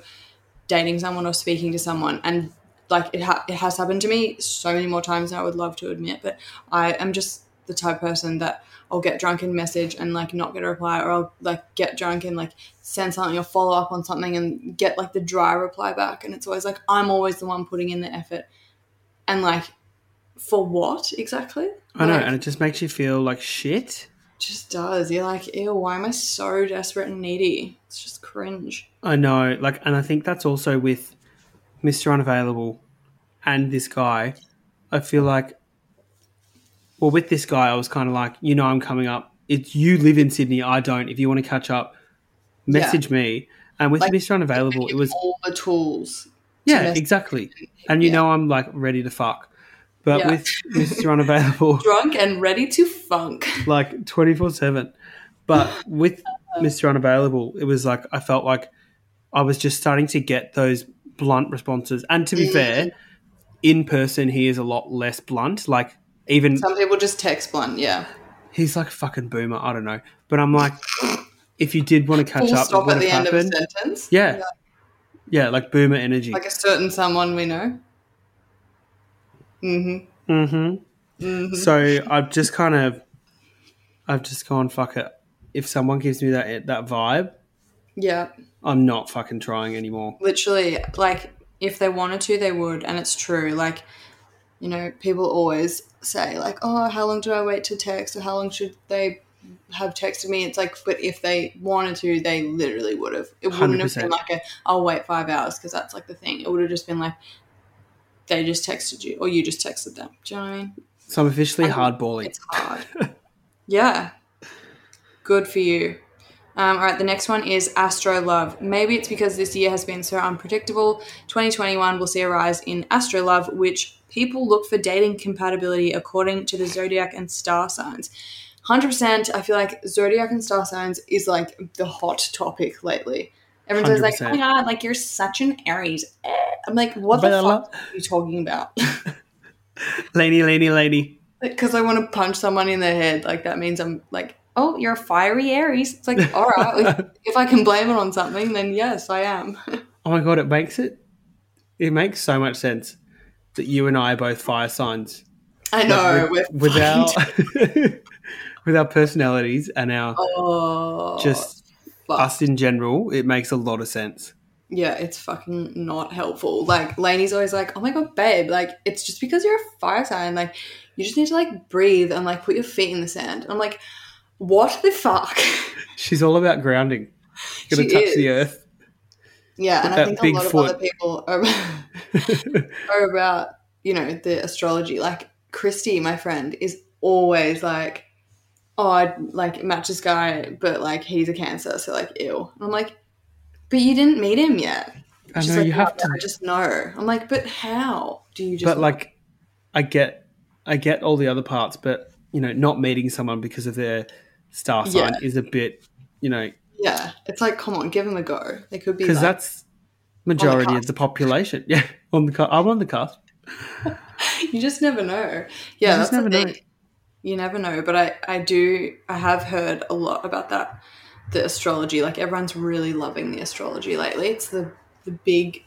Speaker 2: dating someone or speaking to someone and like it ha- it has happened to me so many more times than I would love to admit, but I am just the type of person that I'll get drunk and message and like not get a reply or I'll like get drunk and like send something or follow up on something and get like the dry reply back and it's always like I'm always the one putting in the effort and like for what exactly?
Speaker 1: I know,
Speaker 2: Like,
Speaker 1: and it just makes you feel like shit.
Speaker 2: just does. You're like, ew, why am I so desperate and needy? It's just cringe.
Speaker 1: I know, like, and I think that's also with Mister Unavailable and this guy. I feel like, well, with this guy, I was kind of like, you know, I'm coming up. It's you live in Sydney, I don't. If you want to catch up, message me. And with
Speaker 2: Like,
Speaker 1: Mister Unavailable, it was
Speaker 2: all the tools.
Speaker 1: yeah,
Speaker 2: mess-
Speaker 1: exactly. And you
Speaker 2: Yeah.
Speaker 1: know, I'm like ready to fuck. But
Speaker 2: Yeah.
Speaker 1: with Mister Unavailable,
Speaker 2: Drunk and ready to funk.
Speaker 1: like 24 7. But with Mr. Unavailable, it was like I felt like I was just starting to get those blunt responses. And to be
Speaker 2: Mm.
Speaker 1: fair, in person, he is a lot less blunt. Like, even
Speaker 2: Some people just text blunt, yeah.
Speaker 1: he's like a fucking boomer. I don't know. But I'm like, if you did want to catch
Speaker 2: Full
Speaker 1: up,
Speaker 2: stop at the
Speaker 1: have
Speaker 2: end of a
Speaker 1: happened.
Speaker 2: sentence.
Speaker 1: Yeah. Yeah, like boomer energy.
Speaker 2: Like a certain someone we know. Mm-hmm.
Speaker 1: mm-hmm.
Speaker 2: mm-hmm.
Speaker 1: So I've just kind of, I've just gone, fuck it. If someone gives me that that vibe,
Speaker 2: Yeah.
Speaker 1: I'm not fucking trying anymore.
Speaker 2: Literally, like, if they wanted to, they would. And it's true. Like, you know, people always say, like, oh, how long do I wait to text? Or how long should they have texted me? It's like, but if they wanted to, they literally would have. It wouldn't have
Speaker 1: 100%.
Speaker 2: been like a, I'll wait five hours because that's like the thing. It would have just been like, they just texted you or you just texted them. Do you know what I mean?
Speaker 1: So I'm officially hardballing.
Speaker 2: It's hard. yeah. Good for you. Um, all right, the next one is Astro Love. Maybe it's because this year has been so unpredictable. 2021 will see a rise in Astro Love, which people look for dating compatibility according to the zodiac and star signs. 100%, I feel like zodiac and star signs is like the hot topic lately. Everyone's always like, oh my god, like you're such an Aries. Eh. I'm like, what the fuck are you talking about?
Speaker 1: lady, lady, lady.
Speaker 2: because I want to punch someone in the head. Like that means I'm like, oh, you're a fiery Aries. It's like, all right, if I can blame it on something, then yes, I am.
Speaker 1: Oh my god, it makes it. It makes so much sense that you and I are both fire signs.
Speaker 2: I know.
Speaker 1: with,
Speaker 2: we're
Speaker 1: with our with our personalities and our
Speaker 2: oh,
Speaker 1: just
Speaker 2: fuck.
Speaker 1: us in general, it makes a lot of sense.
Speaker 2: yeah, it's fucking not helpful. Like Lainey's always like, oh my god, babe, like it's just because you're a fire sign. Like you just need to like breathe and like put your feet in the sand. And I'm like, what the fuck?
Speaker 1: She's all about grounding. Gonna
Speaker 2: She
Speaker 1: touch
Speaker 2: is.
Speaker 1: the earth.
Speaker 2: Yeah, and I think a lot
Speaker 1: foot.
Speaker 2: of other people are, are about, you know, the astrology. Like Christy, my friend, is always like, oh, I like match this guy, but like he's a cancer, so like ew. And I'm like, but you didn't meet him yet.
Speaker 1: I
Speaker 2: She's
Speaker 1: know
Speaker 2: like,
Speaker 1: you have
Speaker 2: "No,
Speaker 1: to,
Speaker 2: I just know. I'm like, but how do you just?
Speaker 1: but like, I get, I get all the other parts, but you know, not meeting someone because of their star sign
Speaker 2: Yeah.
Speaker 1: is a bit, you know,
Speaker 2: yeah, it's like, come on, give them a go. They could be
Speaker 1: because
Speaker 2: like,
Speaker 1: that's majority of the population. Yeah, on the cu- I'm on the cusp.
Speaker 2: you just never know. Yeah,
Speaker 1: just
Speaker 2: that's
Speaker 1: never
Speaker 2: the
Speaker 1: know.
Speaker 2: You never know, but I I do I have heard a lot about that the astrology. Like everyone's really loving the astrology lately. It's the the big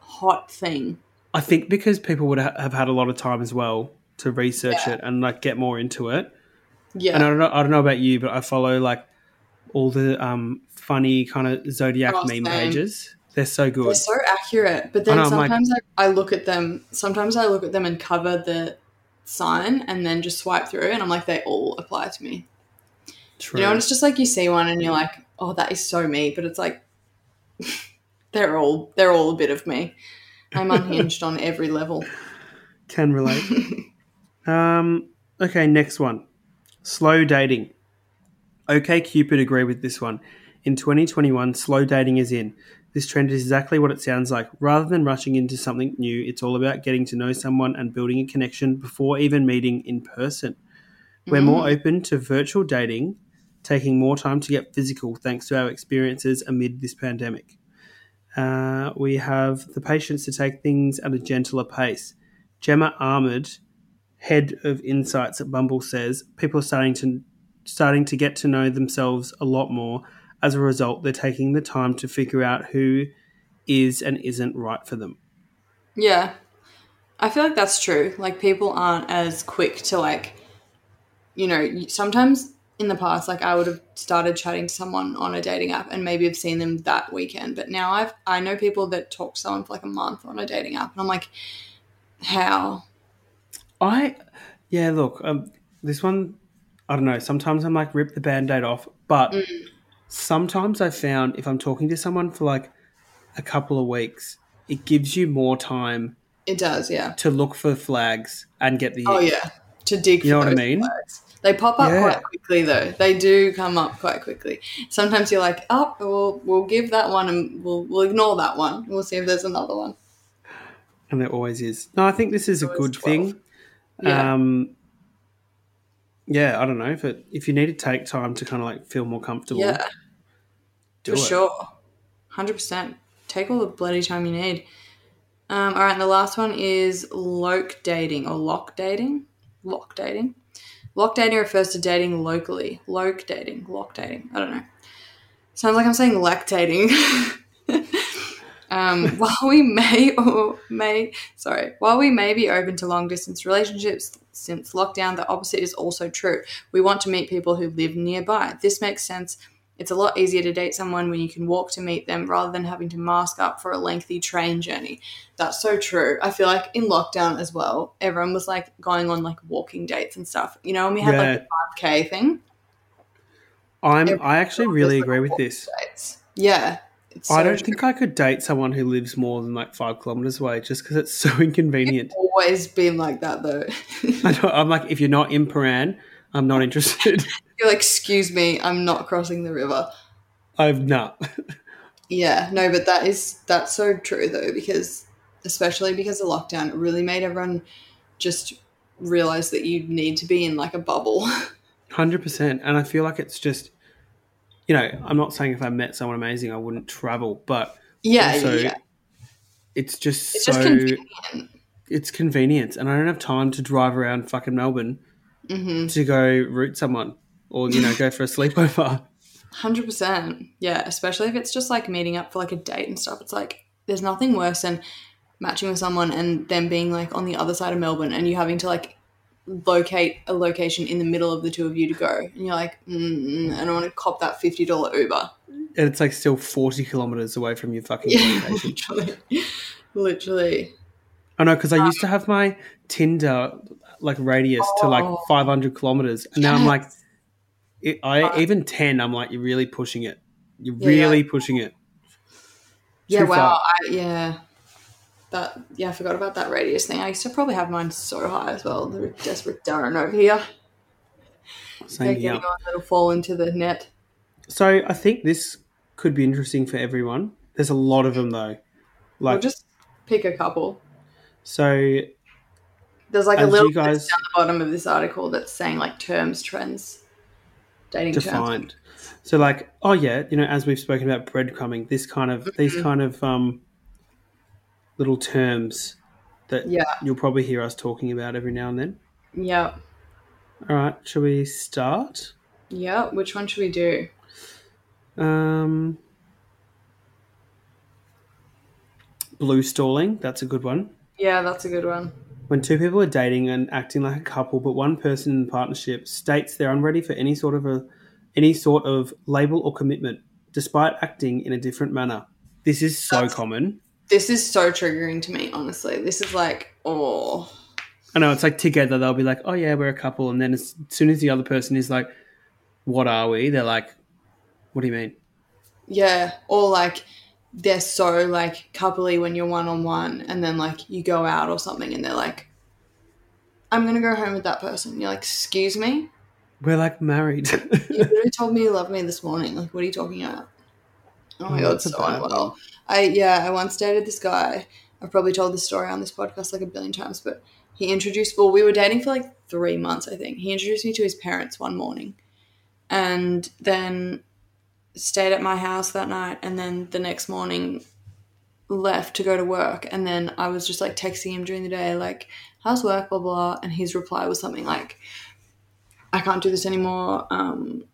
Speaker 2: hot thing.
Speaker 1: I think because people would ha- have had a lot of time as well to research
Speaker 2: Yeah.
Speaker 1: it and like get more into it.
Speaker 2: Yeah.
Speaker 1: And I don't know, I don't know about you, but I follow like all the um, funny kind of zodiac
Speaker 2: Oh,
Speaker 1: meme
Speaker 2: same.
Speaker 1: pages. They're so good.
Speaker 2: They're so accurate, but then
Speaker 1: I know, I'm like-
Speaker 2: sometimes I, I look at them. Sometimes I look at them and cover the sign and then just swipe through, and I'm like, they all apply to me.
Speaker 1: True.
Speaker 2: You know, and it's just like you see one and you're like, oh, that is so me, but it's like they're all they're all a bit of me. I'm unhinged on every level.
Speaker 1: Can relate. um, okay, next one. Slow dating. OkCupid agree with this one. In 2021, slow dating is in. This trend is exactly what it sounds like. Rather than rushing into something new, it's all about getting to know someone and building a connection before even meeting in person. We're more open to virtual dating, taking more time to get physical thanks to our experiences amid this pandemic. Uh, we have the patience to take things at a gentler pace. Gemma Ahmed, head of insights at Bumble, says people are starting to starting to get to know themselves a lot more. As a result, they're taking the time to figure out who is and isn't right for them.
Speaker 2: Yeah. I feel like that's true. Like people aren't as quick to like you know, sometimes in the past like I would have started chatting to someone on a dating app and maybe have seen them that weekend, but now I've I know people that talk to someone for like a month on a dating app and I'm like how?
Speaker 1: I, yeah, look, um, this one, I don't know. Sometimes I'm like rip the band aid off, but sometimes I found if I'm talking to someone for like a couple of weeks, it gives you more time
Speaker 2: It does, yeah.
Speaker 1: to look for flags and get the
Speaker 2: Oh yeah. To dig
Speaker 1: You know
Speaker 2: for
Speaker 1: what I mean?
Speaker 2: flags. They pop up
Speaker 1: Yeah.
Speaker 2: quite quickly though. They do come up quite quickly. Sometimes you're like, oh, we'll we'll give that one and we'll we'll ignore that one. We'll see if there's another one.
Speaker 1: and there always is. No, I think this is a good
Speaker 2: 12.
Speaker 1: thing.
Speaker 2: Yeah.
Speaker 1: Um, yeah, I don't know if it if you need to take time to kind of like feel more comfortable.
Speaker 2: yeah.
Speaker 1: do
Speaker 2: for
Speaker 1: it.
Speaker 2: sure. Hundred percent. Take all the bloody time you need. Um, all right, and the last one is loc dating or lock dating. Lock dating. Lock dating refers to dating locally. Loc dating. Lock dating. I don't know. Sounds like I'm saying lactating. um, while we may or may sorry, while we may be open to long distance relationships since lockdown, the opposite is also true. We want to meet people who live nearby. This makes sense it's a lot easier to date someone when you can walk to meet them rather than having to mask up for a lengthy train journey. That's so true. I feel like in lockdown as well, everyone was like going on like walking dates and stuff. You know, and we had like the 5K thing.
Speaker 1: I'm. I actually really agree with this.
Speaker 2: Dates. Yeah. It's
Speaker 1: I don't
Speaker 2: true.
Speaker 1: think I could date someone who lives more than like five kilometers away, just because it's so inconvenient.
Speaker 2: always been like that though.
Speaker 1: I I'm like, if you're not in Prahran, I'm not interested.
Speaker 2: You're like, excuse me, I'm not crossing the river.
Speaker 1: I'm not.
Speaker 2: Yeah, no, but that is that's so true though, because especially because of lockdown, it really made everyone just realize that you need to be in like a bubble.
Speaker 1: Hundred percent, and I feel like it's just, you know, I'm not saying if I met someone amazing, I wouldn't travel, but
Speaker 2: yeah,
Speaker 1: also,
Speaker 2: yeah.
Speaker 1: it's just
Speaker 2: It's
Speaker 1: so
Speaker 2: just convenient.
Speaker 1: it's convenience, and I don't have time to drive around fucking Melbourne
Speaker 2: Mm-hmm.
Speaker 1: to go root someone or you know go for a sleepover.
Speaker 2: Hundred percent. Yeah, especially if it's just like meeting up for like a date and stuff. It's like there's nothing worse than matching with someone and them being like on the other side of Melbourne and you having to like locate a location in the middle of the two of you to go. And you're like, mm, I don't want to cop that fifty dollar Uber.
Speaker 1: and it's like still 40 kilometers away from your fucking
Speaker 2: Yeah,
Speaker 1: location.
Speaker 2: literally, literally.
Speaker 1: I know because I used to have my Tinder like radius to like
Speaker 2: Oh.
Speaker 1: 500 kilometers, and now I'm like, it, I
Speaker 2: Uh,
Speaker 1: even 10. I'm like, you're really pushing it. You're
Speaker 2: Yeah,
Speaker 1: really pushing it.
Speaker 2: Yeah,
Speaker 1: Too
Speaker 2: wow.
Speaker 1: far.
Speaker 2: I, yeah. That yeah, I forgot about that radius thing. I used to probably have mine so high as well. The desperate Darren over here.
Speaker 1: Same
Speaker 2: They're getting on that'll fall into the net.
Speaker 1: So I think this could be interesting for everyone. There's a lot of them though.
Speaker 2: We'll
Speaker 1: Like
Speaker 2: just pick a couple.
Speaker 1: so,
Speaker 2: There's like a little
Speaker 1: guys-
Speaker 2: down the bottom of this article that's saying like terms, trends, dating terms.
Speaker 1: defined. So like, oh yeah, you know, as we've spoken about breadcrumbing, this kind of these
Speaker 2: Mhm.
Speaker 1: kind of um, little terms that
Speaker 2: Yeah.
Speaker 1: you'll probably hear us talking about every now and then.
Speaker 2: Yeah,
Speaker 1: All right, shall we start?
Speaker 2: yeah. Which one should we do?
Speaker 1: Um, blue stalling, that's a good one.
Speaker 2: Yeah, that's a good one.
Speaker 1: When two people are dating and acting like a couple, but one person in the partnership states they're unready for any sort of a any sort of label or commitment, despite acting in a different manner. This is so
Speaker 2: That's-
Speaker 1: common.
Speaker 2: This is so triggering to me, honestly. This is like, oh,
Speaker 1: I know it's like together they'll be like, "Oh yeah, we're a couple," and then as soon as the other person is like, "What are we?" They're like, "What do you mean?"
Speaker 2: yeah. Or like, they're so like coupley when you're one on one, and then like you go out or something, and they're like, I'm gonna go home with that person. You're like, excuse me?
Speaker 1: We're like married.
Speaker 2: You literally told me you love me this morning. Like, what are you talking about? Oh my
Speaker 1: Oh,
Speaker 2: god, so unwell. I yeah, I once dated this guy. I've probably told this story on this podcast like a billion times, but he introduced. Well, we were dating for like three months, I think. He introduced me to his parents one morning, and then stayed at my house that night, and then the next morning left to go to work. And then I was just like texting him during the day, like, "How's work?" Blah blah. And his reply was something like, "I can't do this anymore. Um,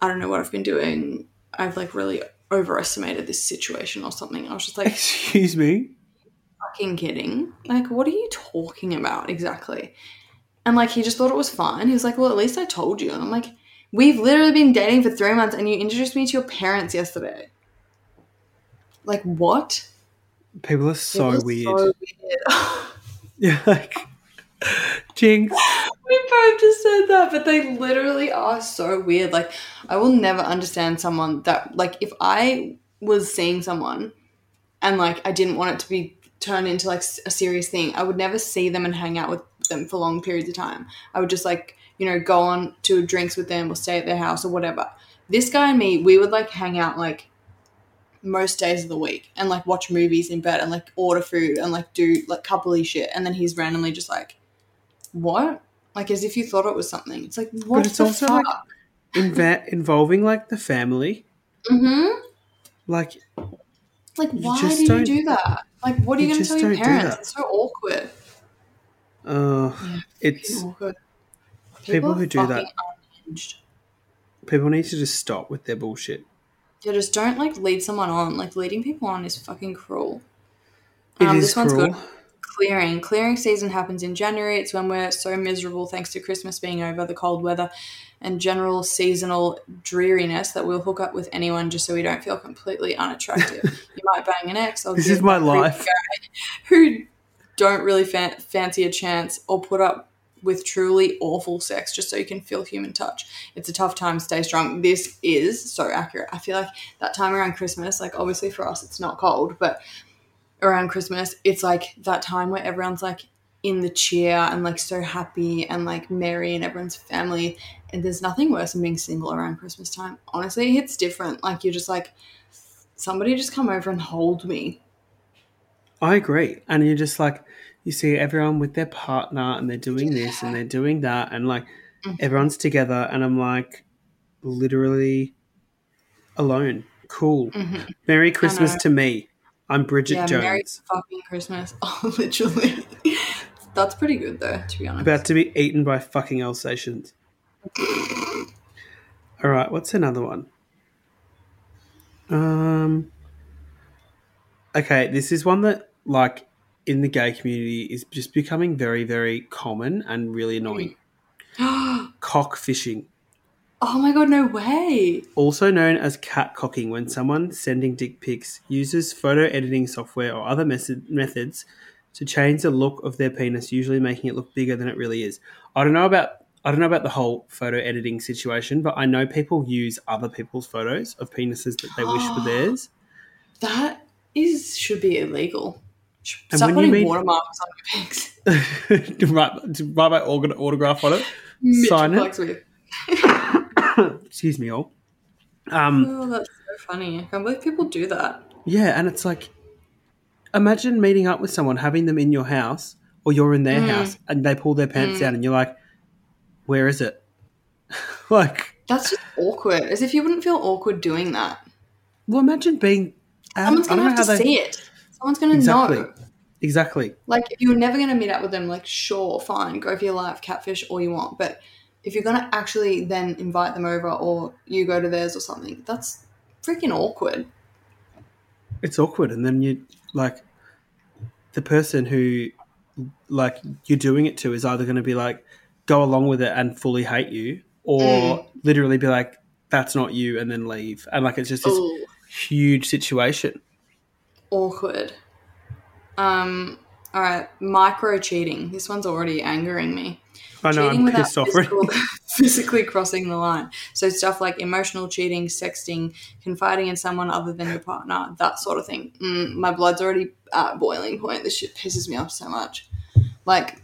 Speaker 2: I don't know what I've been doing. I've like really overestimated this situation or something." I was just like,
Speaker 1: Excuse me.
Speaker 2: fucking kidding? Like, what are you talking about exactly? And like, he just thought it was fine. He was like, well, at least I told you. And I'm like, we've literally been dating for three months and you introduced me to your parents yesterday. Like, what?
Speaker 1: People are so weird.
Speaker 2: so weird.
Speaker 1: Yeah, like jinx.
Speaker 2: we both just said that, but they literally are so weird. Like, I will never understand someone that, like, if I was seeing someone and, like, I didn't want it to be turned into, like, a serious thing, I would never see them and hang out with them for long periods of time. I would just, like, you know, go on to drinks with them or stay at their house or whatever. This guy and me, we would, like, hang out, like, most days of the week and like watch movies in bed and like order food and like do like coupley shit and then he's randomly just like what? Like as if you thought it was something. It's like what
Speaker 1: it's
Speaker 2: the
Speaker 1: also,
Speaker 2: fuck?
Speaker 1: like- Inve- involving like the family.
Speaker 2: mm-hmm.
Speaker 1: Like
Speaker 2: like why do you do that? Like what are you,
Speaker 1: you
Speaker 2: going to tell your parents? It's so awkward.
Speaker 1: Uh
Speaker 2: Yeah,
Speaker 1: it's
Speaker 2: awkward.
Speaker 1: People who do that-
Speaker 2: unhinged.
Speaker 1: people need to just stop with their bullshit.
Speaker 2: yeah just don't like lead someone on. Like leading people on is fucking cruel.
Speaker 1: It
Speaker 2: Um,
Speaker 1: is
Speaker 2: this one's
Speaker 1: cruel.
Speaker 2: good. Clearing. Clearing season happens in January. It's when we're so miserable thanks to Christmas being over, the cold weather, and general seasonal dreariness that we'll hook up with anyone just so we don't feel completely unattractive. you might bang an ex
Speaker 1: This is my life.
Speaker 2: who don't really fan- fancy a chance or put up with truly awful sex just so you can feel human touch. It's a tough time, stay strong. This is so accurate. I feel like that time around Christmas, like obviously for us it's not cold, but around Christmas, it's like that time where everyone's like in the cheer and like so happy and like merry and everyone's family. And there's nothing worse than being single around Christmas time. Honestly, it's different. Like you're just like, somebody just come over and hold me.
Speaker 1: I agree. And you're just like, you see everyone with their partner and they're doing this and they're doing that. And like,
Speaker 2: Mhm.
Speaker 1: everyone's together. And I'm like, literally alone. Cool.
Speaker 2: Mhm.
Speaker 1: Merry Christmas to me. I'm Bridget
Speaker 2: yeah,
Speaker 1: Jones.
Speaker 2: Merry fucking Christmas. Oh, literally. That's pretty good though, to be honest.
Speaker 1: About to be eaten by fucking Alsatians. All right, what's another one? Um. Okay, this is one that, like, in the gay community, is just becoming very, very common and really annoying. Cock fishing, Oh
Speaker 2: my god, no way.
Speaker 1: also known as catcocking, when someone sending dick pics uses photo editing software or other method- methods to change the look of their penis, usually making it look bigger than it really is. I don't know about I don't know about the whole photo editing situation, but I know people use other people's photos of penises that they wish were theirs.
Speaker 2: That is should be illegal.
Speaker 1: And
Speaker 2: Stop
Speaker 1: when you
Speaker 2: putting
Speaker 1: mean-
Speaker 2: watermarks on your pics.
Speaker 1: to write to write my organ- autograph on it.
Speaker 2: Mitchell
Speaker 1: Sign it. Excuse me, all. Um,
Speaker 2: Oh, that's so funny. I can't believe people do that.
Speaker 1: Yeah, and it's like, imagine meeting up with someone, having them in your house, or you're in their
Speaker 2: Mm.
Speaker 1: house, and they pull their pants down, and you're like, "Where is it?" like,
Speaker 2: That's just awkward. As if you wouldn't feel awkward doing that.
Speaker 1: well, imagine being. um,
Speaker 2: Someone's gonna have to
Speaker 1: they-
Speaker 2: see it. Someone's gonna
Speaker 1: Exactly.
Speaker 2: know.
Speaker 1: Exactly.
Speaker 2: Like if you were never gonna meet up with them, like sure, fine, go for your life, catfish all you want. But if you're gonna actually then invite them over or you go to theirs or something, that's freaking awkward.
Speaker 1: It's awkward, and then you like the person who like you're doing it to is either going to be like go along with it and fully hate you, or
Speaker 2: Mm.
Speaker 1: literally be like, "That's not you," and then leave, and like it's just this
Speaker 2: Oh,
Speaker 1: huge situation.
Speaker 2: awkward. Um, all right, micro cheating. This one's already angering me.
Speaker 1: I know
Speaker 2: cheating
Speaker 1: I'm
Speaker 2: without
Speaker 1: pissed off.
Speaker 2: physical, physically crossing the line. So stuff like emotional cheating, sexting, confiding in someone other than your partner, that sort of thing. Mm, my blood's already at boiling point. This shit pisses me off so much. Like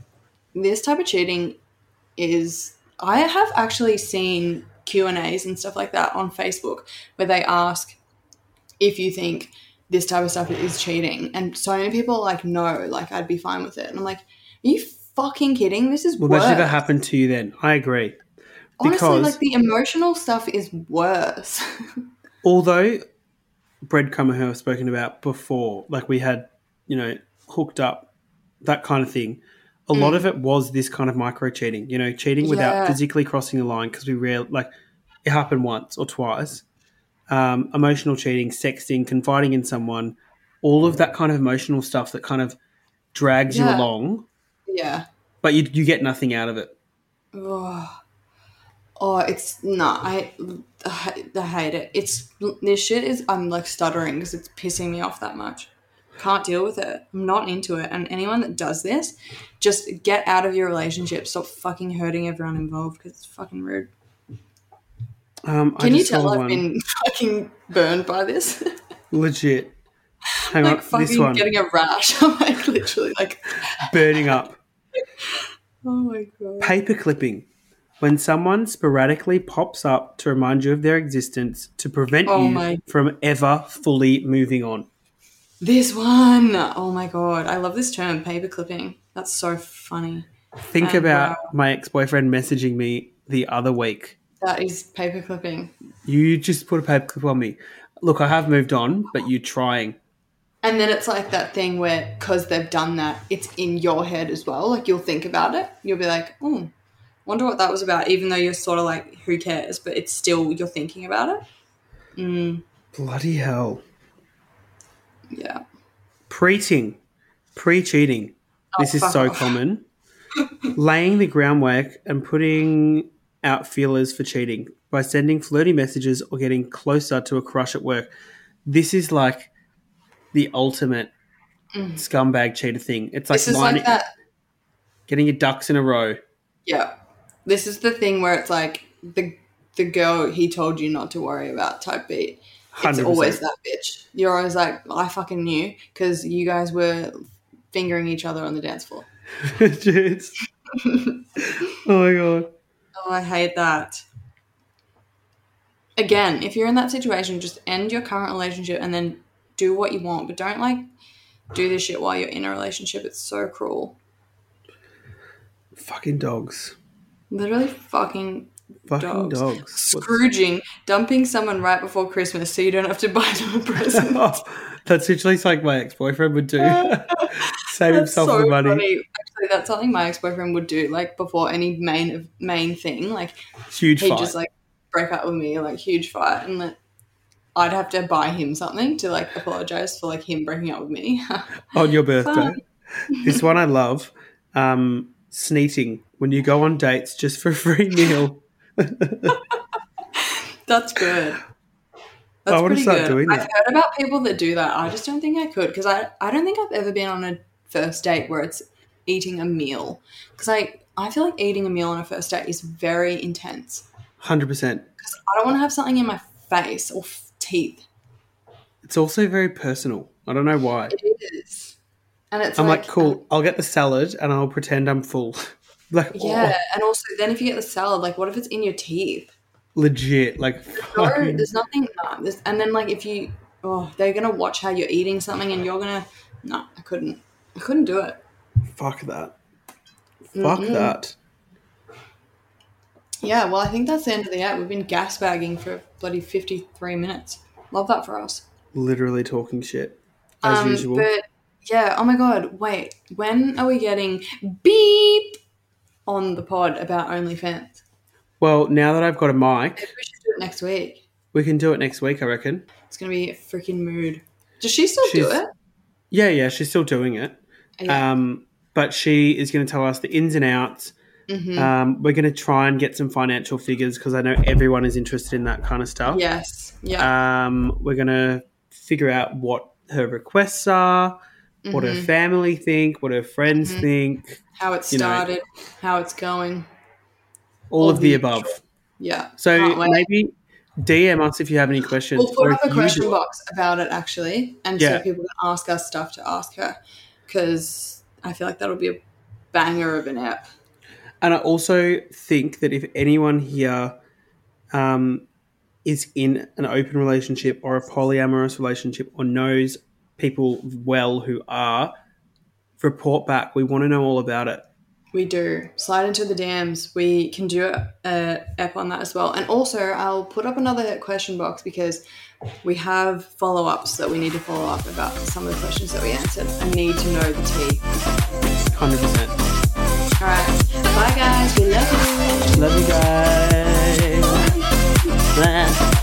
Speaker 2: this type of cheating is. I have actually seen Q and A's and stuff like that on Facebook where they ask if you think this type of stuff is cheating, and so many people are like no, like I'd be fine with it, and I'm like, are you fucking kidding? This is
Speaker 1: Well,
Speaker 2: worse.
Speaker 1: that's never happened to you then. I agree.
Speaker 2: Honestly,
Speaker 1: Because
Speaker 2: like the emotional stuff is worse.
Speaker 1: although breadcrumber who I've spoken about before, like we had, you know, hooked up, that kind of thing. A lot mm. of it was this kind of micro cheating, you know, cheating without
Speaker 2: Yeah.
Speaker 1: physically crossing the line because we real like it happened once or twice. Um, emotional cheating, sexting, confiding in someone, all of that kind of emotional stuff that kind of drags you along,
Speaker 2: yeah.
Speaker 1: but you you get nothing out of it.
Speaker 2: Oh, oh it's not. I, I, I hate it. It's this shit is. I'm like stuttering because it's pissing me off that much. Can't deal with it. I'm not into it. And anyone that does this, just get out of your relationship. Stop fucking hurting everyone involved because it's fucking rude.
Speaker 1: Um, I
Speaker 2: Can you tell I've
Speaker 1: one.
Speaker 2: been fucking burned by this?
Speaker 1: legit? Hang
Speaker 2: like
Speaker 1: on, this
Speaker 2: fucking
Speaker 1: one
Speaker 2: getting a rash. I'm like literally like,
Speaker 1: burning up.
Speaker 2: oh my god.
Speaker 1: Paper clipping. When someone sporadically pops up to remind you of their existence to prevent
Speaker 2: Oh
Speaker 1: you
Speaker 2: my-
Speaker 1: from ever fully moving on.
Speaker 2: This one. Oh my god. I love this term, paper clipping. That's so funny.
Speaker 1: Think
Speaker 2: Oh,
Speaker 1: about
Speaker 2: wow.
Speaker 1: my ex boyfriend messaging me the other week.
Speaker 2: That is paper clipping.
Speaker 1: You just put a paper clip on me. Look, I have moved on, but you're trying.
Speaker 2: And then it's like that thing where, because they've done that, it's in your head as well. Like you'll think about it. You'll be like, oh, wonder what that was about, even though you're sort of like, who cares? But it's still, you're thinking about it. Mm,
Speaker 1: Bloody hell.
Speaker 2: yeah.
Speaker 1: Preaching. Pre cheating. This
Speaker 2: Oh,
Speaker 1: is so
Speaker 2: off.
Speaker 1: common. Laying the groundwork and putting out feelers for cheating by sending flirty messages or getting closer to a crush at work. This is like the ultimate scumbag cheater thing. It's like,
Speaker 2: Mm. This is
Speaker 1: lining,
Speaker 2: like that.
Speaker 1: getting your ducks in a row.
Speaker 2: Yeah. This is the thing where it's like the the girl he told you not to worry about type beat. It's
Speaker 1: 100%.
Speaker 2: always that bitch. You're always like, I fucking knew because you guys were fingering each other on the dance floor.
Speaker 1: Oh my god.
Speaker 2: Oh, I hate that. Again, if you're in that situation, just end your current relationship and then do what you want, but don't like do this shit while you're in a relationship. It's so cruel.
Speaker 1: Fucking dogs.
Speaker 2: Literally fucking
Speaker 1: Fucking
Speaker 2: Dogs.
Speaker 1: dogs.
Speaker 2: Scrooging, dumping someone right before Christmas so you don't have to buy them a present.
Speaker 1: Oh, that's literally like my ex boyfriend would do. Save
Speaker 2: That's
Speaker 1: himself
Speaker 2: so
Speaker 1: the money.
Speaker 2: funny. Actually, that's something my ex boyfriend would do. Like before any main main thing, like
Speaker 1: Huge
Speaker 2: he'd
Speaker 1: fight.
Speaker 2: just like break up with me, like huge fight, and like I'd have to buy him something to like apologize for like him breaking up with me.
Speaker 1: on your birthday. This one I love. Um, sneating when you go on dates just for a free meal.
Speaker 2: that's good. That's
Speaker 1: I wanna
Speaker 2: pretty
Speaker 1: start
Speaker 2: good.
Speaker 1: doing
Speaker 2: I've heard about people that do that. I just don't think I could because I I don't think I've ever been on a first date where it's eating a meal because I I feel like eating a meal on a first date is very intense.
Speaker 1: Hundred percent.
Speaker 2: Because I don't want to have something in my face or f- teeth.
Speaker 1: It's also very personal. I don't know why.
Speaker 2: It is, and it's
Speaker 1: I'm like,
Speaker 2: like,
Speaker 1: cool. Um, I'll get the salad and I'll pretend I'm full. like,
Speaker 2: Yeah,
Speaker 1: oh,
Speaker 2: and also then if you get the salad, like what if it's in your teeth?
Speaker 1: legit. Like,
Speaker 2: No,
Speaker 1: fucking-
Speaker 2: there's nothing. No, there's, and then like if you, oh, they're gonna watch how you're eating something, and you're gonna. No, I couldn't. I couldn't do it.
Speaker 1: fuck that. Fuck
Speaker 2: Mm-mm.
Speaker 1: that.
Speaker 2: Yeah, well, I think that's the end of the app. We've been gas bagging for bloody fifty-three minutes. Love that for us.
Speaker 1: Literally talking shit as
Speaker 2: um,
Speaker 1: usual.
Speaker 2: But yeah, oh my god, wait, when are we getting beep on the pod about OnlyFans?
Speaker 1: well, now that I've got a mic,
Speaker 2: Maybe we should do it next week.
Speaker 1: we can do it next week. I reckon.
Speaker 2: It's gonna be a freaking mood. Does she still do it?
Speaker 1: Yeah, yeah. She's still doing it.
Speaker 2: Yeah.
Speaker 1: Um, but she is going to tell us the ins and outs.
Speaker 2: Mhm.
Speaker 1: Um, we're going to try and get some financial figures because I know everyone is interested in that kind of stuff.
Speaker 2: yes. Yeah.
Speaker 1: Um, we're going to figure out what her requests are, what her
Speaker 2: Mhm.
Speaker 1: family think, what her friends
Speaker 2: Mhm.
Speaker 1: think,
Speaker 2: how it
Speaker 1: you know.
Speaker 2: started, how it's going.
Speaker 1: all
Speaker 2: All
Speaker 1: of the
Speaker 2: the
Speaker 1: above.
Speaker 2: Yeah.
Speaker 1: So maybe DM us if you have any questions.
Speaker 2: We'll put up a question box about it actually, and
Speaker 1: Yeah.
Speaker 2: so people can ask us stuff to ask her, because I feel like that'll be a banger of an app.
Speaker 1: And I also think that if anyone here um, is in an open relationship or a polyamorous relationship or knows people well who are, report back. We want to know all about it.
Speaker 2: We do slide into the DMs. We can do a, a app on that as well, and also I'll put up another question box because we have follow ups that we need to follow up about some of the questions that we answered. I need to know the tea.
Speaker 1: 100%.
Speaker 2: All right, bye guys. We love you.
Speaker 1: Love you guys. Bye.